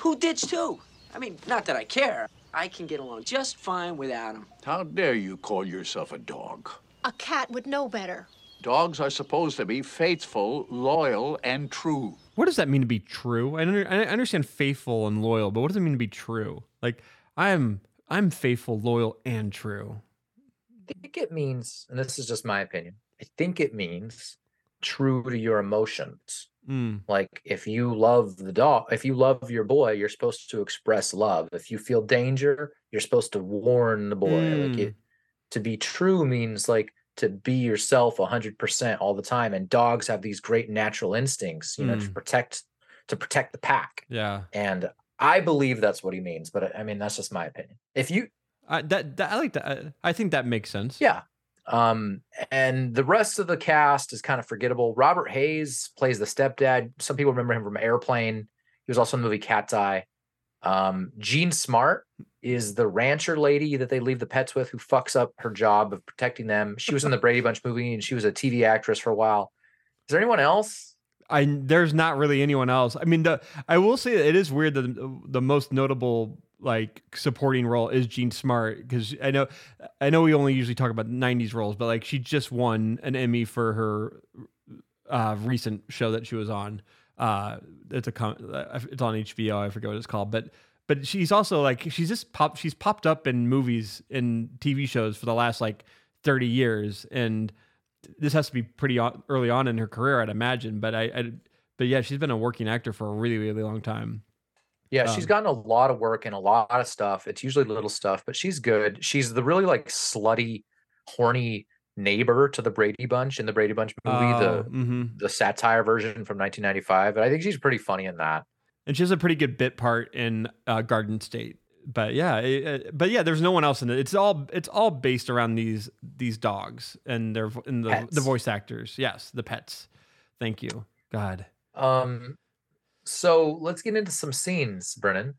Who ditched who? I mean, not that I care. I can get along just fine without him. How dare you call yourself a dog? A cat would know better. Dogs are supposed to be faithful, loyal, and true. What does that mean to be true? I, under, I understand faithful and loyal, but what does it mean to be true? Like I'm I'm faithful, loyal, and true. I think it means, and this is just my opinion, I think it means true to your emotions. Mm, Like if you love the dog, if you love your boy, you're supposed to express love. If you feel danger, you're supposed to warn the boy. Like Mm. it, to be true means like to be yourself 100% all the time and dogs have these great natural instincts, you know, to Mm. protect to protect the pack. yeah, And I believe that's what he means, but I- I mean that's just my opinion. If you I, that, that I like that. I, I think that makes sense. Yeah. Um, and the rest of the cast is kind of forgettable. Robert Hays plays the stepdad. Some people remember him from Airplane. He was also in the movie Cat's Eye. Um, Jean Smart is the rancher lady that they leave the pets with who fucks up her job of protecting them. She was in the Brady Bunch movie and she was a TV actress for a while. Is there anyone else? I there's not really anyone else. I mean, the I will say that it is weird that the, the most notable like supporting role is Jean Smart because I know I know we only usually talk about '90s roles, but like she just won an Emmy for her uh, recent show that she was on. Uh, it's a uh, it's on HBO. I forget what it's called, but but she's also like she's just pop. She's popped up in movies and TV shows for the last like thirty years, and this has to be pretty on, early on in her career, I'd imagine. But I, I but yeah, she's been a working actor for a really really long time. Yeah, she's Um, gotten a lot of work and a lot of stuff. It's usually little stuff, but she's good. She's the really like slutty, horny neighbor to the Brady Bunch in the Brady Bunch movie, the hmm the satire version from 1995. And I think she's pretty funny in that. and she has a pretty good bit part in uh, Garden State. But yeah, it- it- but yeah, there's no one else in it. It's all it's all based around these these dogs and their and the the voice actors. Yes, the pets. Thank you, God. Um, so let's get into some scenes, Brennan.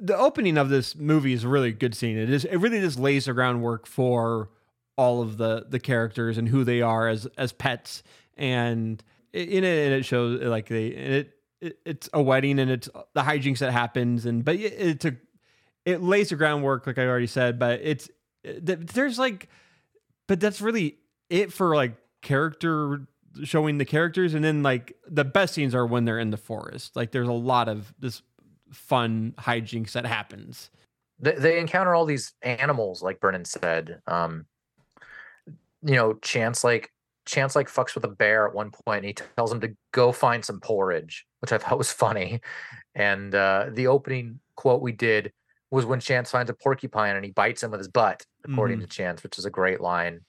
the opening of this movie is a really good scene. It is it really just lays the groundwork for all of the the characters and who they are as as pets. And in it, and it shows like they and it, it it's a wedding and it's the hijinks that happens and but it, it's a it lays the groundwork like I already said. But it's there's like but that's really it for like character showing the characters and then like the best scenes are when they're in the forest like there's a lot of this fun hijinks that happens They, encounter all these animals, like Brennan said. Um, you know, Chance like Chance like fucks with a bear at one point. And he tells him to go find some porridge, which I thought was funny. And uh, the opening quote we did was when Chance finds a porcupine and he bites him with his butt, according to Chance, which is a great line.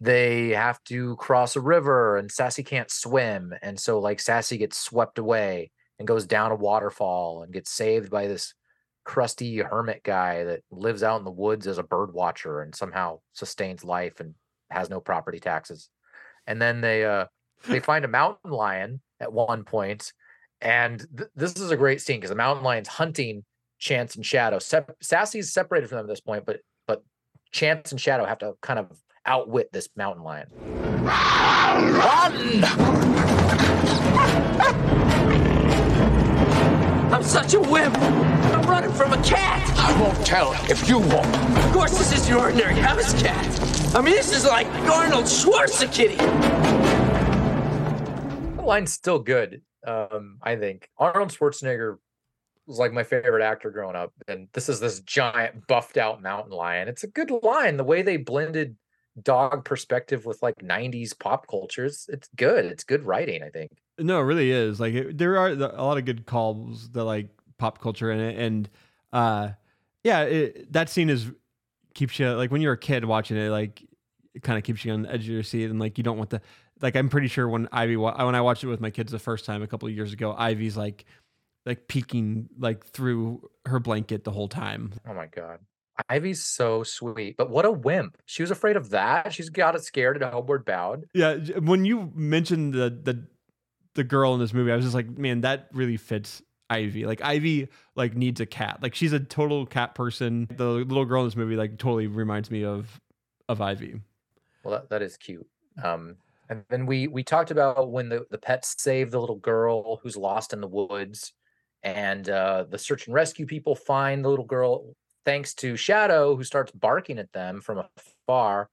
They have to cross a river and Sassy can't swim. And so like Sassy gets swept away and goes down a waterfall and gets saved by this crusty hermit guy that lives out in the woods as a bird watcher and somehow sustains life and has no property taxes. And then they uh they find a mountain lion at one point, and th- this is a great scene because the mountain lion's hunting Chance and Shadow. Sep- Sassy's separated from them at this point, but but Chance and Shadow have to kind of outwit this mountain lion. Run! I'm such a wimp. I'm running from a cat. I won't tell if you won't. Of course, this isn't your ordinary house cat. I mean, this is like Arnold Schwarzenegger. The line's still good. Um, I think Arnold Schwarzenegger was like my favorite actor growing up, and this is this giant buffed out mountain lion. It's a good line. The way they blended dog perspective with like 90s pop cultures, it's good. It's good writing, I think. no it really is like it, there are a lot of good calls that like pop culture in it and uh yeah it, that scene is keeps you like when you're a kid watching it like it kind of keeps you on the edge of your seat and like you don't want the like i'm pretty sure when ivy when i watched it with my kids the first time a couple of years ago ivy's like like peeking like through her blanket the whole time Oh my god. Ivy's so sweet, but what a wimp. She was afraid of that. She's got it scared at Homeward Bound. Yeah, when you mentioned the the the girl in this movie, I was just like, man, that really fits Ivy. Like Ivy like needs a cat. Like she's a total cat person. The little girl in this movie like totally reminds me of of Ivy. Well, that, that is cute. Um, and then we we talked about when the the pets save the little girl who's lost in the woods, and uh, the search and rescue people find the little girl thanks to Shadow, who starts barking at them from afar.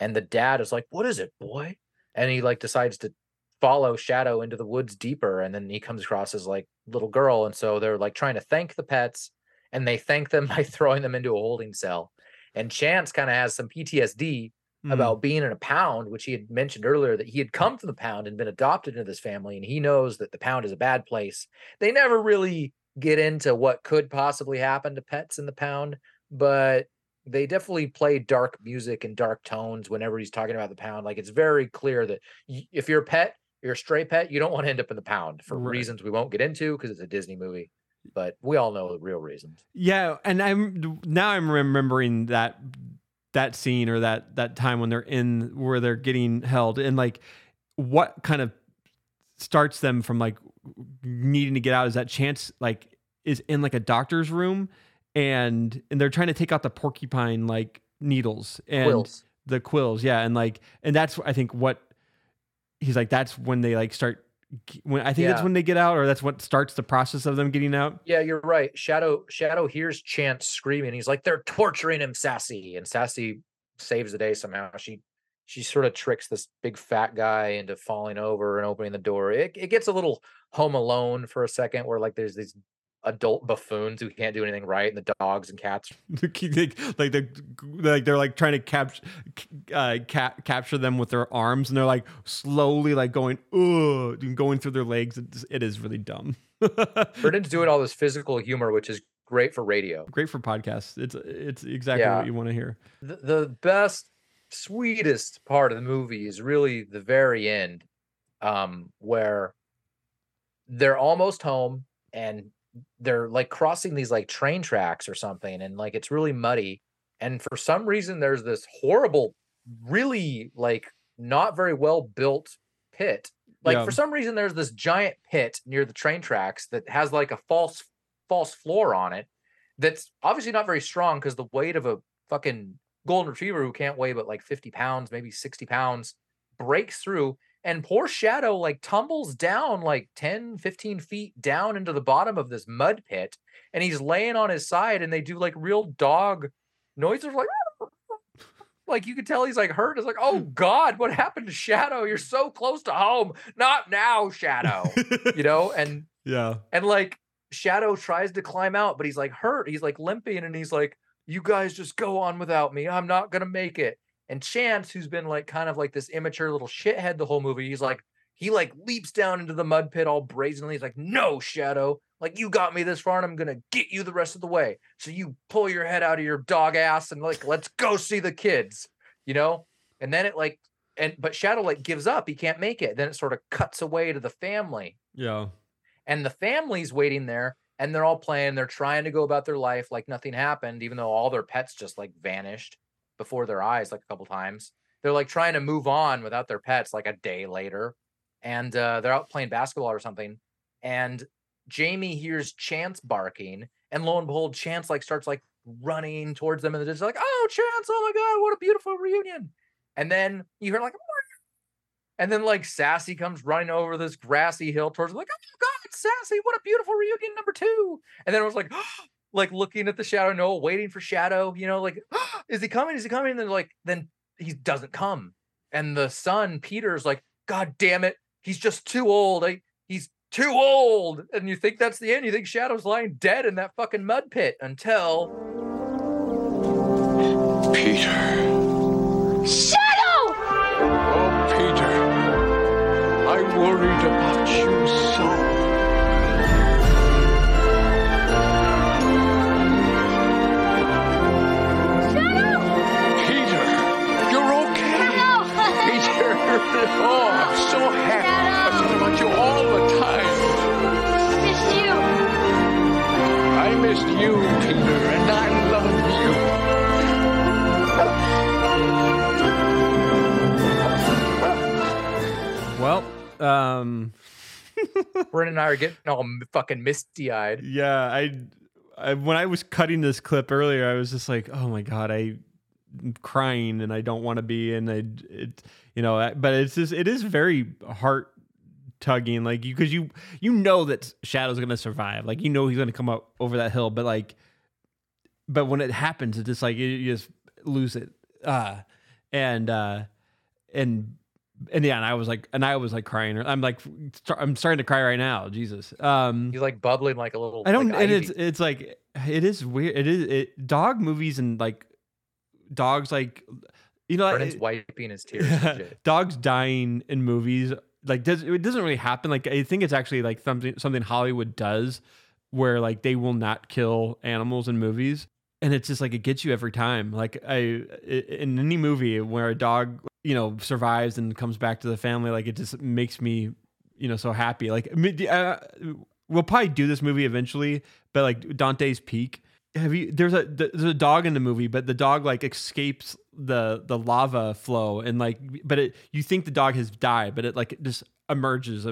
And the dad is like, "What is it, boy?" And he like decides to follow Shadow into the woods deeper, and then he comes across his like little girl, and so they're like trying to thank the pets, and they thank them by throwing them into a holding cell. And Chance kind of has some PTSD Mm. about being in a pound, which he had mentioned earlier that he had come from the pound and been adopted into this family, and he knows that the pound is a bad place. They never really get into what could possibly happen to pets in the pound, but they definitely play dark music and dark tones whenever he's talking about the pound. Like it's very clear that if you're a pet, you're a stray pet, you don't want to end up in the pound for Right. reasons we won't get into because it's a Disney movie. But we all know the real reasons. Yeah, and I'm now I'm remembering that that scene or that that time when they're in where they're getting held and like what kind of starts them from like needing to get out is that chance like is in like a doctor's room and and they're trying to take out the porcupine like needles and Quills. the quills yeah and like and that's I think what he's like that's when they like start when I think that's when they get out or that's what starts the process of them getting out Yeah, you're right. Shadow Shadow hears Chance screaming. He's like, "They're torturing him, Sassy," and Sassy saves the day somehow. She she sort of tricks this big fat guy into falling over and opening the door. It it gets a little home alone for a second where like there's these adult buffoons who can't do anything right and the dogs and cats. Like they're like they're like trying to capture uh, cap- capture them with their arms and they're like slowly like going ugh and going through their legs. It's, it is really dumb. Brennan's doing all this physical humor which is great for radio. Great for podcasts. It's it's exactly Yeah. what you want to hear. The, the best sweetest part of the movie is really the very end um where they're almost home and they're like crossing these like train tracks or something and like it's really muddy and for some reason there's this horrible really like not very well built pit like Yeah. for some reason there's this giant pit near the train tracks that has like a false false floor on it that's obviously not very strong because the weight of a fucking golden retriever who can't weigh but like 50 pounds maybe 60 pounds breaks through and poor shadow like tumbles down like 10 15 feet down into the bottom of this mud pit and he's laying on his side and they do like real dog noises like like you could tell he's like hurt it's like oh god what happened to shadow you're so close to home not now shadow you know and yeah and like Shadow tries to climb out, but he's like hurt. He's like limping, and he's like, "You guys just go on without me. I'm not gonna make it." And Chance, who's been like kind of like this immature little shithead the whole movie, he's like, he like leaps down into the mud pit all brazenly. He's like, "No, Shadow, like you got me this far, and I'm gonna get you the rest of the way. So you pull your head out of your dog ass and like, let's go see the kids." You know. And then it like, and but Shadow like gives up. He can't make it. Then it sort of cuts away to the family yeah and the family's waiting there and they're all playing they're trying to go about their life like nothing happened even though all their pets just like vanished before their eyes like a couple times. They're like trying to move on without their pets like a day later and uh, they're out playing basketball or something and jamie hears chance barking and lo and behold chance like starts like running towards them and they're just like oh chance oh my god what a beautiful reunion! And then you hear like and then like Sassy comes running over this grassy hill towards them, like, oh my God, Sassy, what a beautiful reunion number two. And then it was like, like looking at the Shadow Noah, waiting for Shadow, you know, like, is he coming? Is he coming? And then like, then he doesn't come. And the son, Peter's like, God damn it, he's just too old. I, he's too old. And you think that's the end. You think Shadow's lying dead in that fucking mud pit until Peter. Shadow! Oh, Peter. I worried about you so. Oh, I'm so happy. I about you all the time. Miss you. I missed you, Peter, and I love you. well um Brennan and I are getting all fucking misty eyed. Yeah, I, I when I was cutting this clip earlier, I was just like, oh my god, I am crying and I don't want to be, and I it you know, but it's just it is very heart tugging, like you because you you know that Shadow's gonna survive, like you know he's gonna come up over that hill, but like, but when it happens, it's just like you, you just lose it, uh, and uh, and and yeah, and I was like, and I was like crying. I'm like, I'm starting to cry right now. Jesus. Um, He's like bubbling like a little. I don't, like and it's it's like it is weird. It is it dog movies and like dogs like you know Brennan's wiping his tears. and shit. dogs dying in movies like does it doesn't really happen. Like I think it's actually like something something Hollywood does where like they will not kill animals in movies. And it's just like it gets you every time. Like I i- in any movie where a dog, you know, survives and comes back to the family, like it just makes me, you know, so happy. Like uh, we'll probably do this movie eventually, but like Dante's Peak. Have you? There's a there's a dog in the movie, but the dog like escapes the the lava flow and like, but it you think the dog has died, but it like it just emerges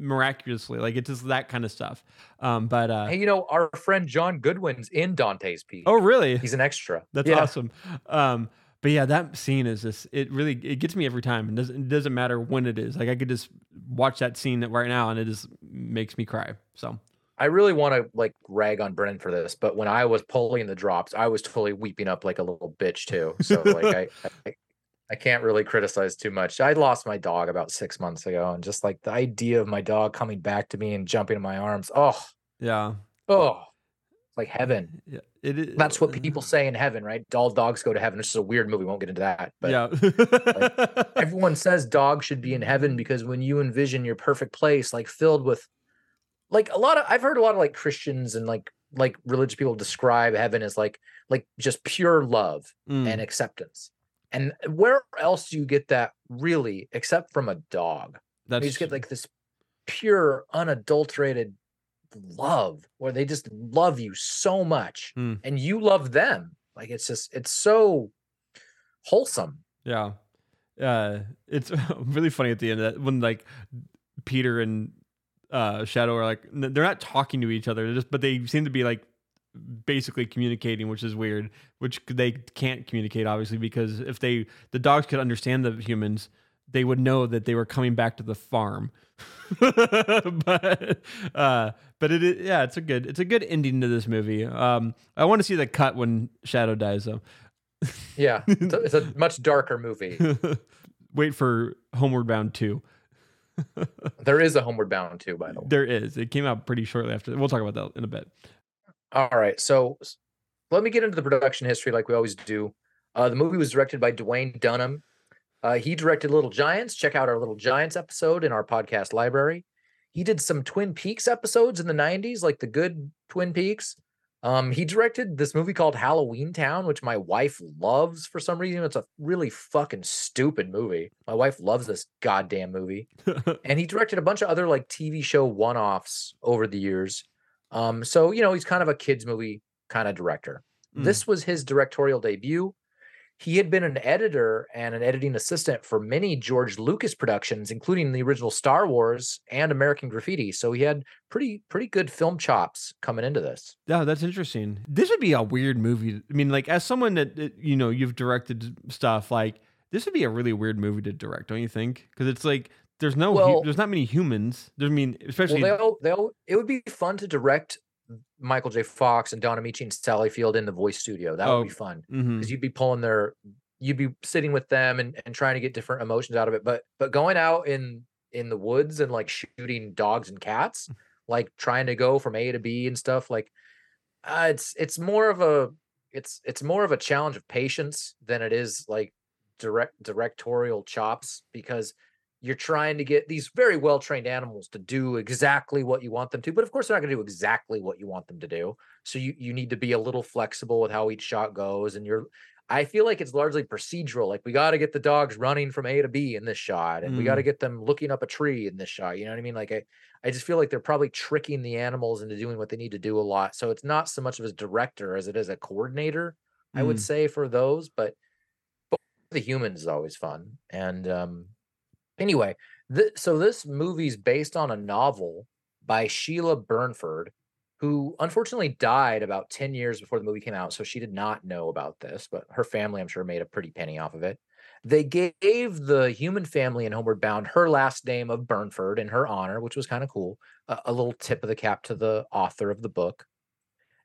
miraculously. Like it's just that kind of stuff. Um, but uh, Hey, you know, our friend John Goodwin's in Dante's Peak. oh really? He's an extra. That's Yeah. awesome. Um, but yeah, that scene is just it really it gets me every time. It doesn't it doesn't matter when it is. Like I could just watch that scene right now and it just makes me cry. So I really want to like rag on Brennan for this, but when I was pulling the drops, I was totally weeping up like a little bitch too. So like I, I I can't really criticize too much. I lost my dog about six months ago, and just like the idea of my dog coming back to me and jumping in my arms, oh, Yeah. oh, like heaven. Yeah. It is. That's what uh, people say in heaven, right? All dogs go to heaven. This is a weird movie. Won't get into that. But yeah. everyone says dogs should be in heaven because when you envision your perfect place, like filled with, like a lot of, I've heard a lot of like Christians and like like religious people describe heaven as like like just pure love Mm, and acceptance. And where else do you get that really, except from a dog? that's you just get like this pure, unadulterated love where they just love you so much Hmm. and you love them. Like it's just, it's so wholesome. Yeah. Uh, it's really funny at the end of that when like Peter and uh, Shadow are like they're not talking to each other, they're just but they seem to be like basically communicating, which is weird. Which they can't communicate obviously because if they the dogs could understand the humans, they would know that they were coming back to the farm. but uh, but it is, yeah, it's a good it's a good ending to this movie. Um, I want to see the cut when Shadow dies though. Yeah. It's a, it's a much darker movie. Wait for Homeward Bound 2. There is a Homeward Bound too, by the way. There is. It came out pretty shortly after. We'll talk about that in a bit. All right. So let me get into the production history like we always do. Uh, the movie was directed by Duwayne Dunham. Uh, he directed Little Giants. Check out our Little Giants episode in our podcast library. He did some Twin Peaks episodes in the 90s, like the good Twin Peaks. Um, he directed this movie called Halloween Town, which my wife loves for some reason. It's a really fucking stupid movie. My wife loves this goddamn movie and he directed a bunch of other like TV show one-offs over the years. Um, so you know he's kind of a kids movie kind of director. Mm. This was his directorial debut. He had been an editor and an editing assistant for many George Lucas productions, including the original Star Wars and American Graffiti. So he had pretty pretty good film chops coming into this. Yeah, that's interesting. This would be a weird movie. I mean, like as someone that you know you've directed stuff, like this would be a really weird movie to direct, don't you think? Because it's like there's no, Well- there's not many humans. There's, I mean, especially Well, they'll they'll it would be fun to direct Michael J. Fox and Don Ameche and Sally Field in the voice studio. That Oh, would be fun. Mhm. because you'd be pulling their you'd be sitting with them and, and trying to get different emotions out of it but but going out in in the woods and like shooting dogs and cats like trying to go from a to b and stuff like uh, it's it's more of a it's it's more of a challenge of patience than it is like direct directorial chops because you're trying to get these very well trained animals to do exactly what you want them to but of course they're not going to do exactly what you want them to do. So you you need to be a little flexible with how each shot goes and you're i feel like it's largely procedural like we got to get the dogs running from a to b in this shot and we got to get them looking up a tree in this shot you know what i mean? Like i i just feel like they're probably tricking the animals into doing what they need to do a lot so it's not so much of a director as it is a coordinator i would Mm. say for those but but the humans is always fun and um anyway th- so this movie's based on a novel by sheila burnford who unfortunately died about 10 years before the movie came out so she did not know about this but her family i'm sure made a pretty penny off of it. They gave the human family in homeward bound her last name of burnford in her honor which was kind of cool a, a little tip of the cap to the author of the book.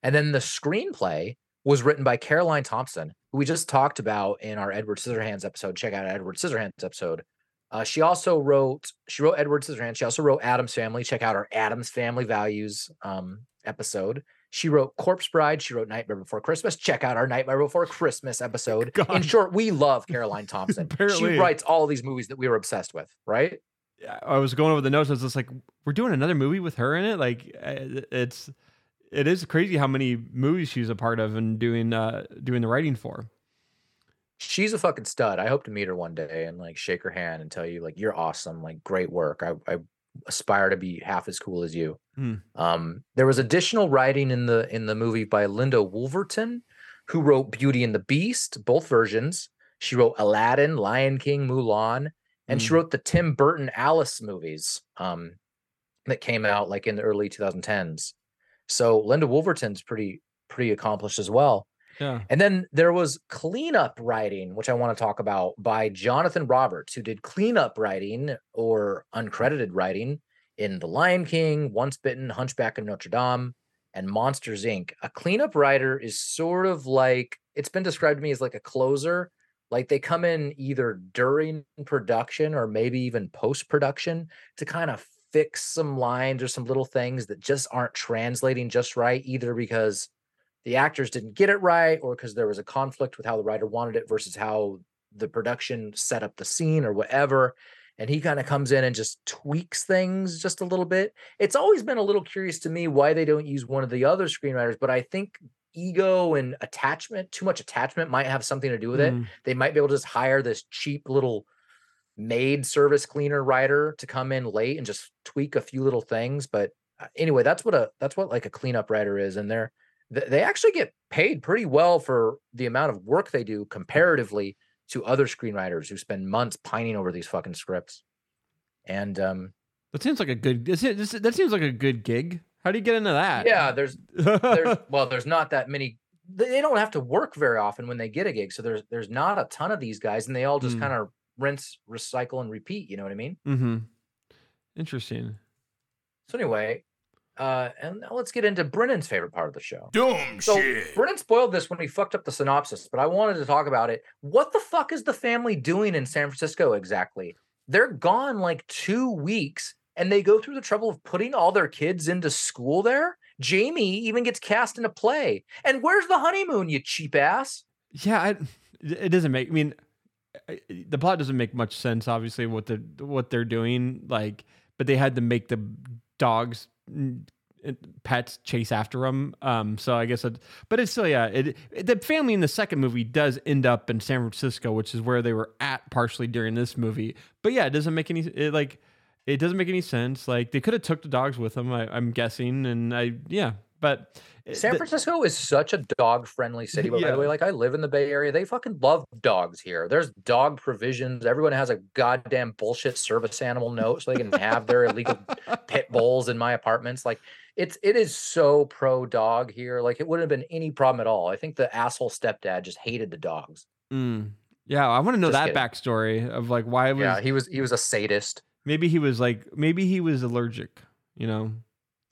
And then the screenplay was written by caroline thompson who we just talked about in our edward scissorhands episode. Check out edward scissorhands episode uh, she also wrote she wrote Edward Scissorhands. She also wrote Addams Family. Check out our Addams Family Values um, episode. She wrote Corpse Bride. She wrote Nightmare Before Christmas. Check out our Nightmare Before Christmas episode. In short, we love Caroline Thompson. She writes all these movies that we were obsessed with, right? Yeah, I was going over the notes. I was just like, we're doing another movie with her in it. Like, uh, it's it is crazy how many movies she's a part of and doing uh doing the writing for. She's a fucking stud. I hope to meet her one day and like shake her hand and tell you like you're awesome, like great work. I, I aspire to be half as cool as you. Hmm. Um, there was additional writing in the in the movie by Linda Woolverton, who wrote Beauty and the Beast, both versions. She wrote Aladdin, Lion King, Mulan, and she Hmm. wrote the Tim Burton Alice movies um, that came out like in the early 2010s. So Linda Woolverton's pretty pretty accomplished as well. Yeah. And then there was cleanup writing, which I want to talk about by Jonathan Roberts, who did cleanup writing or uncredited writing in The Lion King, Once Bitten, Hunchback of Notre Dame, and Monsters Inc. A cleanup writer is sort of like it's been described to me as like a closer Like they come in either during production or maybe even post production to kind of fix some lines or some little things that just aren't translating just right, either because the actors didn't get it right or because there was a conflict with how the writer wanted it versus how the production set up the scene or whatever. And he kind of comes in and just tweaks things just a little bit. It's always been a little curious to me why they don't use one of the other screenwriters, but I think ego and attachment, too much attachment might have something to do with it. Mm. They might be able to just hire this cheap little maid service cleaner writer to come in late and just tweak a few little things. But uh, anyway, that's what a that's what like a cleanup writer is, and they're th- they actually get paid pretty well for the amount of work they do comparatively to other screenwriters who spend months pining over these fucking scripts. And um, That seems like a good. is it- this- That seems like a good gig. How do you get into that? yeah, there's there's well, there's not that many. They they don't have to work very often when they get a gig, so there's there's not a ton of these guys, and they all just Mm. kind of rinse, recycle, and repeat. You know what I mean? mm-hmm. Interesting. So anyway, uh, and now let's get into Brennan's favorite part of the show. Dumb So shit. Brennan spoiled this when he fucked up the synopsis, but I wanted to talk about it. What the fuck is the family doing in San Francisco exactly? They're gone like two weeks, and they go through the trouble of putting all their kids into school there. Jamie even gets cast in a play. And where's the honeymoon, you cheap ass? Yeah, I, it doesn't make. I mean, I- I- the plot doesn't make much sense. Obviously, what they're what they're doing, like, but they had to make the dogs, and pets chase after them. Um, so I guess, it, but it's still, yeah. It, it- the family in the second movie does end up in San Francisco, which is where they were at partially during this movie. But yeah, it doesn't make any it, like. It doesn't make any sense. Like they could have took the dogs with them. I, I'm guessing, and I yeah, but San the- Francisco is such a dog friendly city. But by the way, like I live in the Bay Area, they fucking love dogs here. There's dog provisions. Everyone has a goddamn bullshit service animal note so they can have their illegal pit bulls in my apartments. Like it's it is so pro dog here. Like it wouldn't have been any problem at all. I think the asshole stepdad just hated the dogs. Mm. Yeah, I want to know Just that kidding. backstory of like why was. yeah, he was he was a sadist. maybe he was like maybe he was allergic. You know.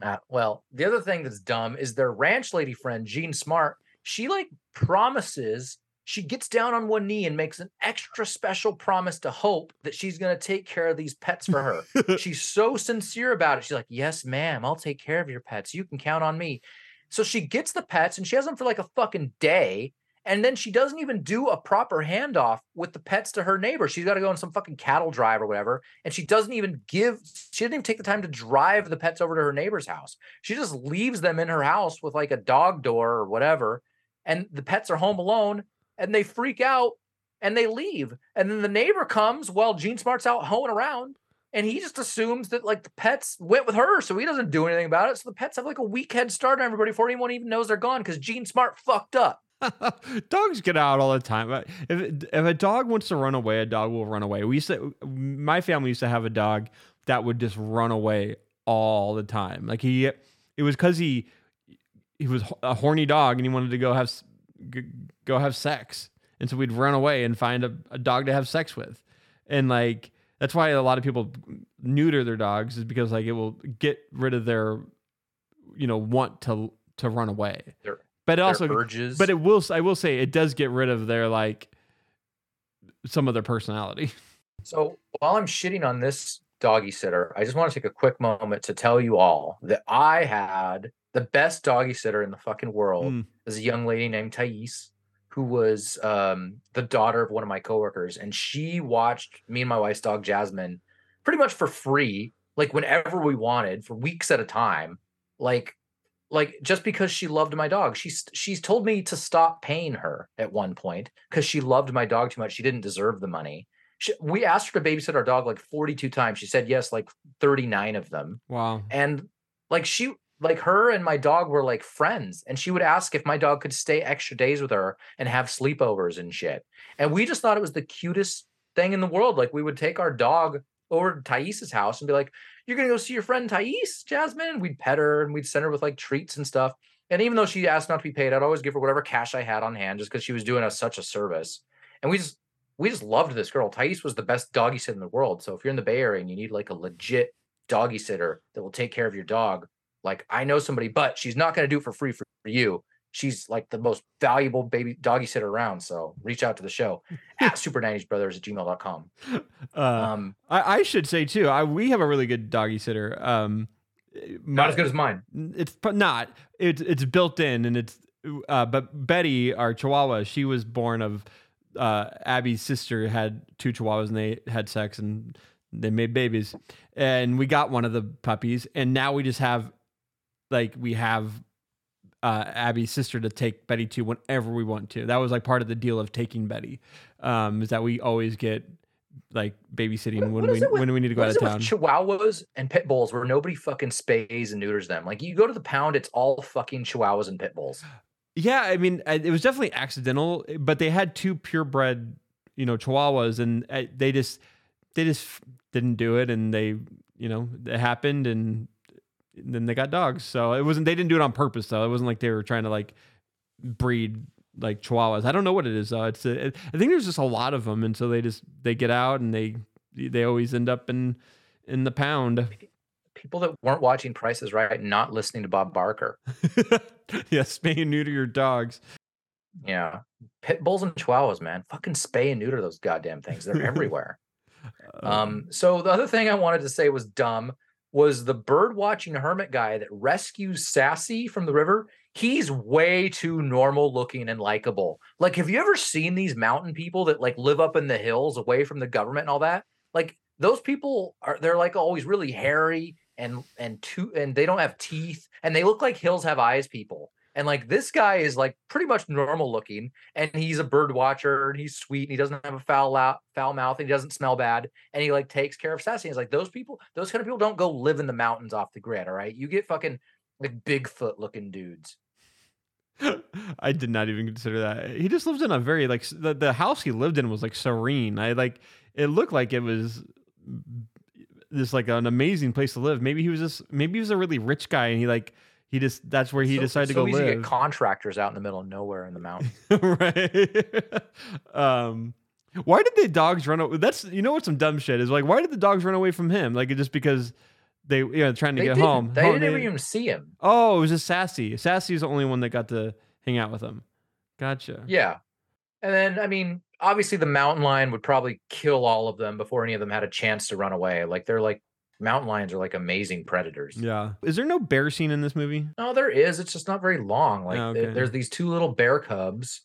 Uh, well, the other thing that's dumb is their ranch lady friend, Jean Smart. She like promises, she gets down on one knee and makes an extra special promise to Hope that she's going to take care of these pets for her. She's so sincere about it. She's like, Yes, ma'am, I'll take care of your pets. You can count on me. So she gets the pets and she has them for like a fucking day. And then she doesn't even do a proper handoff with the pets to her neighbor. She's got to go on some fucking cattle drive or whatever. And she doesn't even give, she didn't even take the time to drive the pets over to her neighbor's house. She just leaves them in her house with like a dog door or whatever. And the pets are home alone and they freak out and they leave. And then the neighbor comes while Jean Smart's out hoeing around. And he just assumes that like the pets went with her, so he doesn't do anything about it. So the pets have like a week head start on everybody before anyone even knows they're gone because Jean Smart fucked up. Dogs get out all the time. If if a dog wants to run away, a dog will run away. We used to, my family used to have a dog that would just run away all the time. Like he, it was because he, he was a horny dog and he wanted to go have, go have sex, and so we'd run away and find a, a dog to have sex with, and like that's why a lot of people neuter their dogs is because like it will get rid of their, you know, want to to run away. But it also urges. but it will. I will say it does get rid of their like some of their personality. So while I'm shitting on this doggy sitter, I just want to take a quick moment to tell you all that I had the best doggy sitter in the fucking world. Mm. Is a young lady named Thais, who was um, the daughter of one of my coworkers, and she watched me and my wife's dog Jasmine pretty much for free, like whenever we wanted, for weeks at a time. Like, like just because she loved my dog, she's she's told me to stop paying her at one point because she loved my dog too much. She didn't deserve the money. She, we asked her to babysit our dog like 42 times. She said yes, like 39 of them. Wow. And like she, like her and my dog were like friends. And she would ask if my dog could stay extra days with her and have sleepovers and shit. And we just thought it was the cutest thing in the world. Like we would take our dog over to Thais's house and be like, You're gonna go see your friend Thais, Jasmine? We'd pet her and we'd send her with like treats and stuff. And even though she asked not to be paid, I'd always give her whatever cash I had on hand just because she was doing us such a service. And we just we just loved this girl. Thais was the best doggy sitter in the world. So if you're in the Bay Area and you need like a legit doggy sitter that will take care of your dog, like I know somebody, but she's not going to do it for free for you. She's like the most valuable baby doggy sitter around. So reach out to the show at super 90s brothers at gmail.com. Uh, Um, I, I should say too. I, we have a really good doggy sitter. Um, not as good as mine. It's not. It's it's built in, and it's. Uh, but Betty, our Chihuahua, she was born of uh, Abby's sister had two Chihuahuas, and they had sex, and they made babies. And we got one of the puppies, and now we just have, like, we have uh, Abby's sister to take Betty to whenever we want to. That was like part of the deal of taking Betty, um, is that we always get like babysitting when What we with- when we need to go what out of town. Chihuahuas and pit bulls where nobody fucking spays and neuters them. Like you go to the pound, it's all fucking Chihuahuas and pit bulls. Yeah, I mean, it was definitely accidental, but they had two purebred, you know, Chihuahuas, and uh, they just they just didn't do it, and they, you know, it happened, and then they got dogs. So it wasn't they didn't do it on purpose, though. It wasn't like they were trying to like breed like Chihuahuas. I don't know what it is though. It's I think there's just a lot of them, and so they just they get out and they they always end up in in the pound. People that weren't watching Prices Right not listening to Bob Barker. yeah, spay and neuter your dogs. Yeah. Pit bulls and Chihuahuas, man. Fucking spay and neuter those goddamn things. They're everywhere. Um, so the other thing I wanted to say was dumb was the bird watching hermit guy that rescues Sassy from the river. He's way too normal looking and likable. Like, have you ever seen these mountain people that like live up in the hills away from the government and all that? Like those people are they're like always really hairy and and two and they don't have teeth and they look like hills have eyes people. And like this guy is like pretty much normal looking, and he's a bird watcher, and he's sweet, and he doesn't have a foul foul mouth, and he doesn't smell bad, and he like takes care of Sassy. He's like those people, those kind of people don't go live in the mountains off the grid. All right, you get fucking like Bigfoot looking dudes. I did not even consider that. He just lives in a very like the, the house he lived in was like serene. I like it looked like it was this like an amazing place to live. Maybe he was just maybe he was a really rich guy and he like he just that's where he So- decided to go easy to live. get contractors out in the middle of nowhere in the mountains. right. um why did the dogs run away? That's you know what some dumb shit is like why did the dogs run away from him? Like just because they you know trying to They get home. They didn't even see him. Oh, it was just Sassy. Sassy's the only one that got to hang out with him. Gotcha. Yeah. And then, I mean, obviously the mountain lion would probably kill all of them before any of them had a chance to run away. Like they're like mountain lions are like amazing predators. Yeah. Is there no bear scene in this movie? No, there is. It's just not very long. Like Oh, okay. there's these two little bear cubs,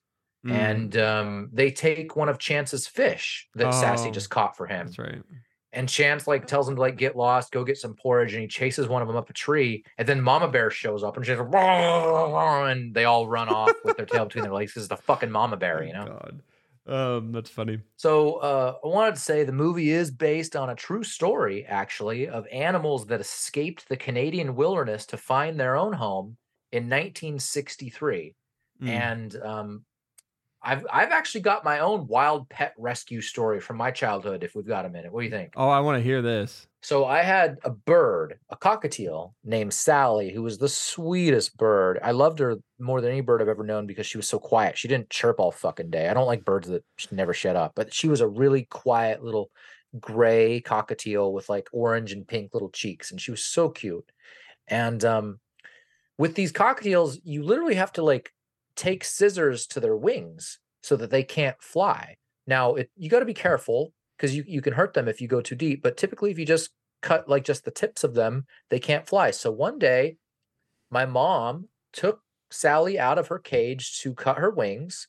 Mm, and um, they take one of Chance's fish that Sassy Oh, just caught for him. that's right. And Chance like tells him to like get lost, go get some porridge, and he chases one of them up a tree. And then Mama Bear shows up, and she's like, and they all run off with their tail between their legs. This is the fucking Mama Bear, you know. God. Um, that's funny. So uh, I wanted to say the movie is based on a true story, actually, of animals that escaped the Canadian wilderness to find their own home in 1963. Mm. And um, I've I've actually got my own wild pet rescue story from my childhood. If we've got a minute, what do you think? Oh, I want to hear this. So I had a bird, a cockatiel named Sally, who was the sweetest bird. I loved her more than any bird I've ever known because she was so quiet. She didn't chirp all fucking day. I don't like birds that never shut up, but she was a really quiet little gray cockatiel with like orange and pink little cheeks, and she was so cute. And um, with these cockatiels, you literally have to like take scissors to their wings so that they can't fly. Now, it, you got to be careful because you, you can hurt them if you go too deep. But typically, if you just cut like just the tips of them, they can't fly. So one day, my mom took Sally out of her cage to cut her wings,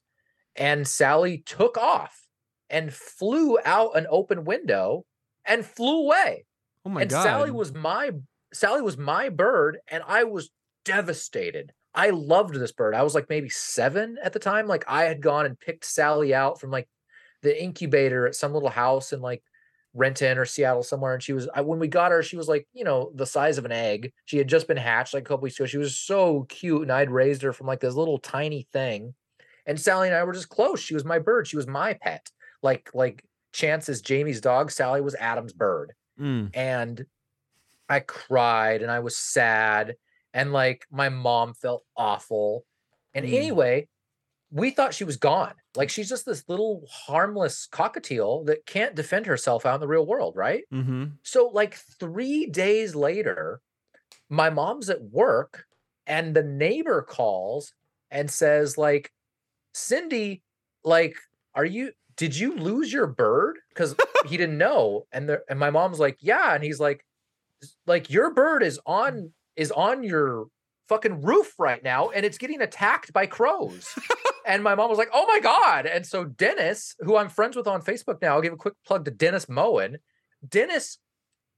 and Sally took off and flew out an open window and flew away. Oh my god. and god. Sally was my Sally was my bird, and I was devastated. I loved this bird. I was like maybe seven at the time. Like I had gone and picked Sally out from like the incubator at some little house in like Renton or Seattle somewhere. And she was I, when we got her, she was like, you know, the size of an egg. She had just been hatched like a couple weeks ago. She was so cute. And I'd raised her from like this little tiny thing. And Sally and I were just close. She was my bird. She was my pet. Like, like Chance is Jamie's dog. Sally was Adam's bird Mm. and I cried and I was sad and like my mom felt awful. And Mm. anyway, we thought she was gone. Like she's just this little harmless cockatiel that can't defend herself out in the real world, right? Mm-hmm. So like 3 days later, my mom's at work and the neighbor calls and says like, "Cindy, like, are you? Did you lose your bird?" Because he didn't know, and the, and my mom's like, "Yeah," and he's like, "Like your bird is on is on your fucking roof right now, and it's getting attacked by crows." and my mom was like, "Oh my god!" And so Dennis, who I'm friends with on Facebook now, I'll give a quick plug to Dennis Moen. Dennis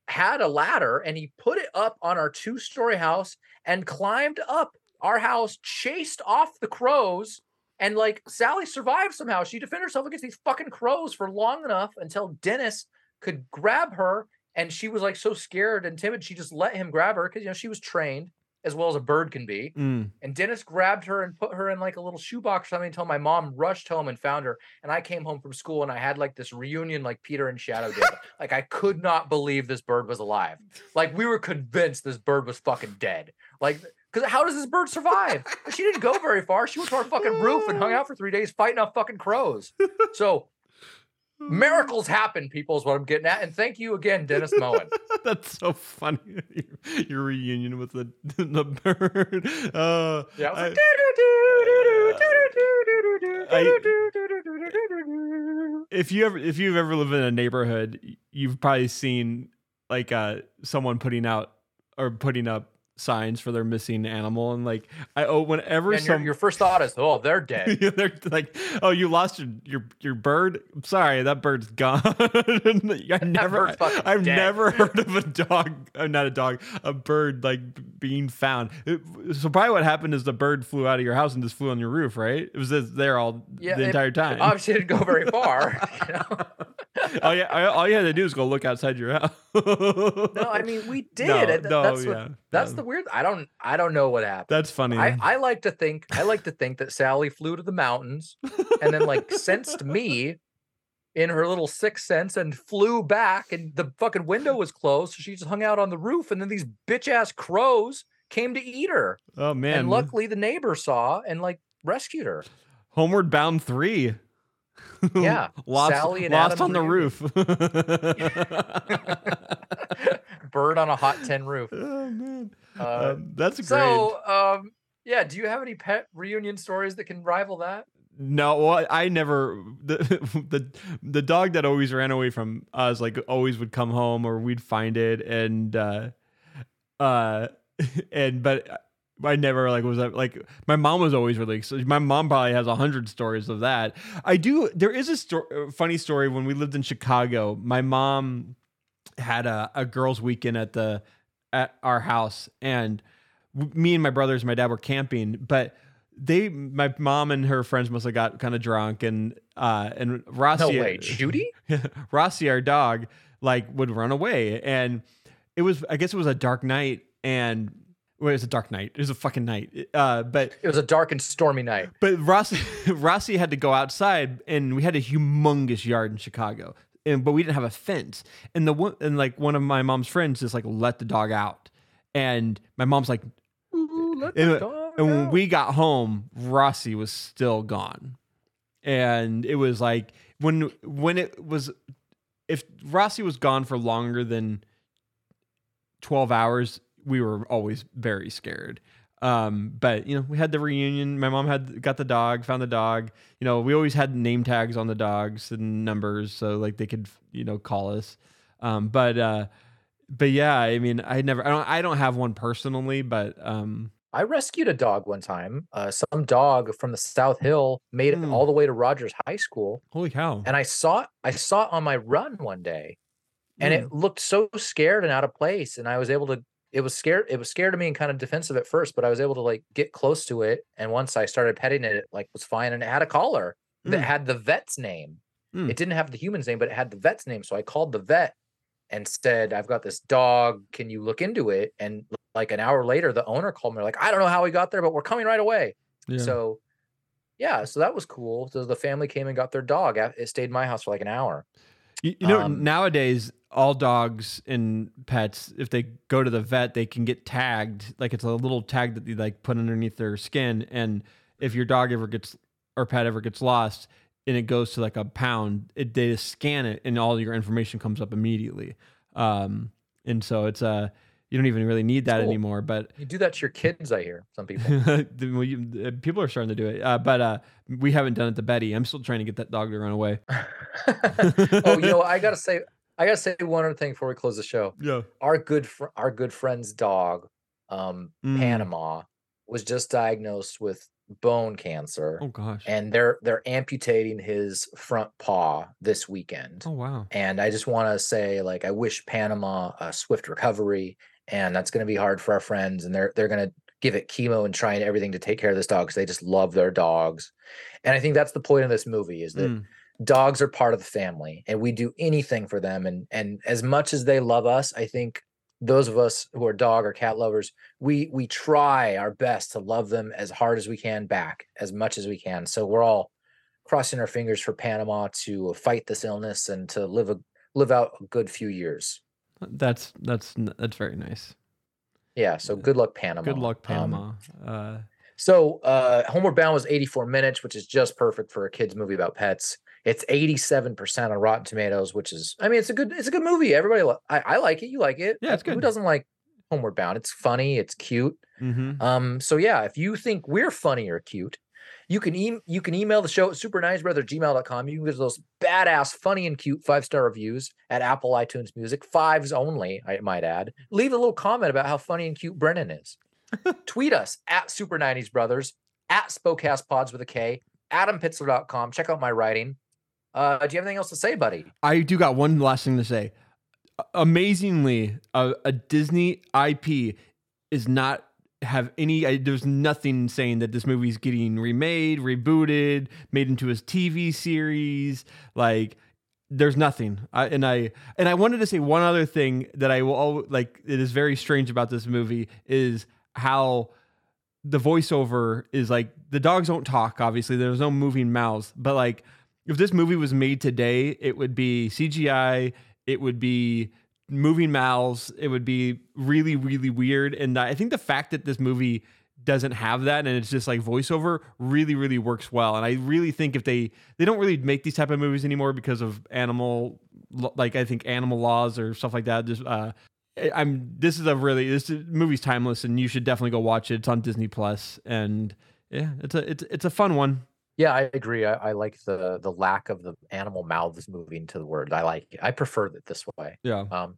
had a ladder and he put it up on our two story house and climbed up our house, chased off the crows. And like Sally survived somehow. She defended herself against these fucking crows for long enough until Dennis could grab her. And she was like so scared and timid, she just let him grab her because, you know, she was trained as well as a bird can be. Mm. And Dennis grabbed her and put her in like a little shoebox or something until my mom rushed home and found her. And I came home from school and I had like this reunion like Peter and Shadow did. like I could not believe this bird was alive. Like we were convinced this bird was fucking dead. Like because how does this bird survive? She didn't go very far. She went to our fucking roof and hung out for three days fighting off fucking crows. So miracles happen, people, is what I'm getting at. And thank you again, Dennis Moen. That's so funny. Your, your reunion with the the bird. Uh, Yeah, I was like, if you ever if you've ever lived in a neighborhood, you've probably seen like uh someone putting out or putting up signs for their missing animal and like I oh whenever and your, some your first thought is, oh, they're dead. They're like, oh, you lost your your, your bird. I'm sorry, that bird's gone. I never, I've dead. never heard of a dog, uh, not a dog, a bird like being found. It- so probably what happened is the bird flew out of your house and just flew on your roof, right? It was just there all Yeah, the it- entire time. Obviously, didn't go very far. you know? all you, all you had to do is go look outside your house. No, I mean we did. No, th- no, that's what, yeah, that's yeah. the weird. I don't I don't know what happened. That's funny. I, I like to think I like to think that Sally flew to the mountains and then like sensed me in her little sixth sense and flew back and the fucking window was closed. So she just hung out on the roof and then these bitch ass crows came to eat her. oh man, and luckily the neighbor saw and like rescued her. Homeward Bound three. Yeah, lost, Sally and lost Adam's on the roof. Bird on a hot tin roof. oh man, Uh, Um, that's great. So, um, yeah, do you have any pet reunion stories that can rival that? No, well, I never the the the dog that always ran away from us, like always would come home or we'd find it and uh uh and but I never like was that like my mom was always really so my mom probably has a hundred stories of that. I do there is a story funny story when we lived in Chicago. My mom had a, a girls weekend at the at our house and w- me and my brothers and my dad were camping but they my mom and her friends must have got kind of drunk and uh and Rossi No way, Judy? Rossi our dog like would run away and it was I guess it was a dark night and well, it was a dark night. It was a fucking night. Uh, but It was a dark and stormy night. but Rossi, Rossi had to go outside, and we had a humongous yard in Chicago, and but we didn't have a fence. And the one, and like one of my mom's friends just like let the dog out, and my mom's like, let and, the dog and when we got home, Rossi was still gone, and it was like when when it was, if Rossi was gone for longer than twelve hours, we were always very scared. Um, but you know, we had the reunion. My mom had got the dog, found the dog. You know, we always had name tags on the dogs and numbers, so like they could, you know, call us. Um, but uh, but yeah, I mean, I never, I don't, I don't have one personally, but um, I rescued a dog one time. Uh, some dog from the South Hill made it Hmm. all the way to Rogers High School, holy cow! and I saw it. I saw it on my run one day, and Hmm. it looked so scared and out of place. And I was able to. It was scared. It was scared of me and kind of defensive at first, but I was able to like get close to it. And once I started petting it, it like was fine, and it had a collar that Hmm. had the vet's name. Hmm. It didn't have the human's name, but it had the vet's name. So I called the vet and said, "I've got this dog. Can you look into it?" And like an hour later, the owner called me like, "I don't know how he got there, but we're coming right away." Yeah. So, yeah, so that was cool. So the family came and got their dog. It stayed in my house for like an hour. You, you know, Um, nowadays all dogs and pets, if they go to the vet, they can get tagged. Like it's a little tag that you like put underneath their skin, and if your dog ever gets or pet ever gets lost, and it goes to like a pound, it they just scan it, and all your information comes up immediately. Um, and so it's a you don't even really need that Cool. anymore. But You do that to your kids, I hear. Some people. the- well, you- uh, people are starting to do it. Uh, but uh, we haven't done it to Betty. I'm still trying to get that dog to run away. oh, you know, I gotta say, I gotta say one other thing before we close the show. Yeah. Our good, fr- our good friend's dog, um, Mm. Panama, was just diagnosed with bone cancer, Oh gosh. and they're they're amputating his front paw this weekend. Oh wow. And I just want to say, like, I wish Panama a swift recovery, and that's going to be hard for our friends, and they're they're going to give it chemo and trying everything to take care of this dog because they just love their dogs, and I think that's the point of this movie is that Mm. Dogs are part of the family, and we do anything for them, and and as much as they love us, I think those of us who are dog or cat lovers, we we try our best to love them as hard as we can back, as much as we can. So we're all crossing our fingers for Panama to fight this illness and to live a live out a good few years. That's that's that's very nice. Yeah. So good luck, Panama. Good luck, Um, Panama. uh, so uh Homeward Bound was 84 minutes, which is just perfect for a kids movie about pets. It's 87% on Rotten Tomatoes, which is I mean it's a good it's a good movie. Everybody li- I, I like it. You like it. Yeah, it's good. Who doesn't like Homeward Bound? It's funny, it's cute. mhm. Um, so yeah, if you think we're funny or cute, you can e- you can email the show at supernicebrother@gmail.com. You can get those badass, funny and cute five star reviews at Apple iTunes Music, fives only, I might add. Leave a little comment about how funny and cute Brennan is. Tweet us at Super 90s Brothers, at Spocast Pods with a K, AdamPitzler.com. Check out my writing. Uh, do you have anything else to say, buddy? I do got one last thing to say. Amazingly, a, a Disney IP is not have any. I, there's nothing saying that this movie's getting remade, rebooted, made into a TV series. Like, there's nothing. I, and I and I wanted to say one other thing that I will al- like. It is very strange about this movie is how the voiceover is like the dogs don't talk. Obviously, there's no moving mouths, but like if this movie was made today, it would be CGI. It would be moving mouths. It would be really, really weird. And I think the fact that this movie doesn't have that and it's just like voiceover really, really works well. And I really think if they they don't really make these type of movies anymore because of animal, like I think animal laws or stuff like that. Just uh, I'm this is a really this is, movie's timeless and you should definitely go watch it. It's on Disney Plus and yeah, it's a it's it's a fun one. Yeah, I agree. I, I, like the the lack of the animal mouths moving to the word. I like it. I prefer it this way. Yeah. Um,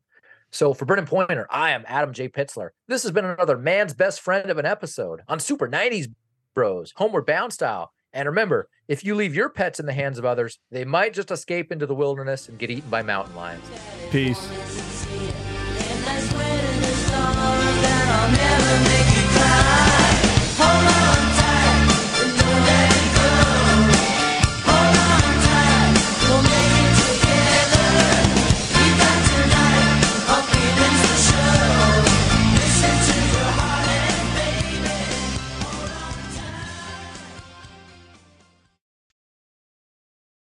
so for Brennan Pointer, I am Adam J. Pitzler. This has been another man's best friend of an episode on Super 90s Bros, Homeward Bound style. And remember, if you leave your pets in the hands of others, they might just escape into the wilderness and get eaten by mountain lions. Peace. Peace.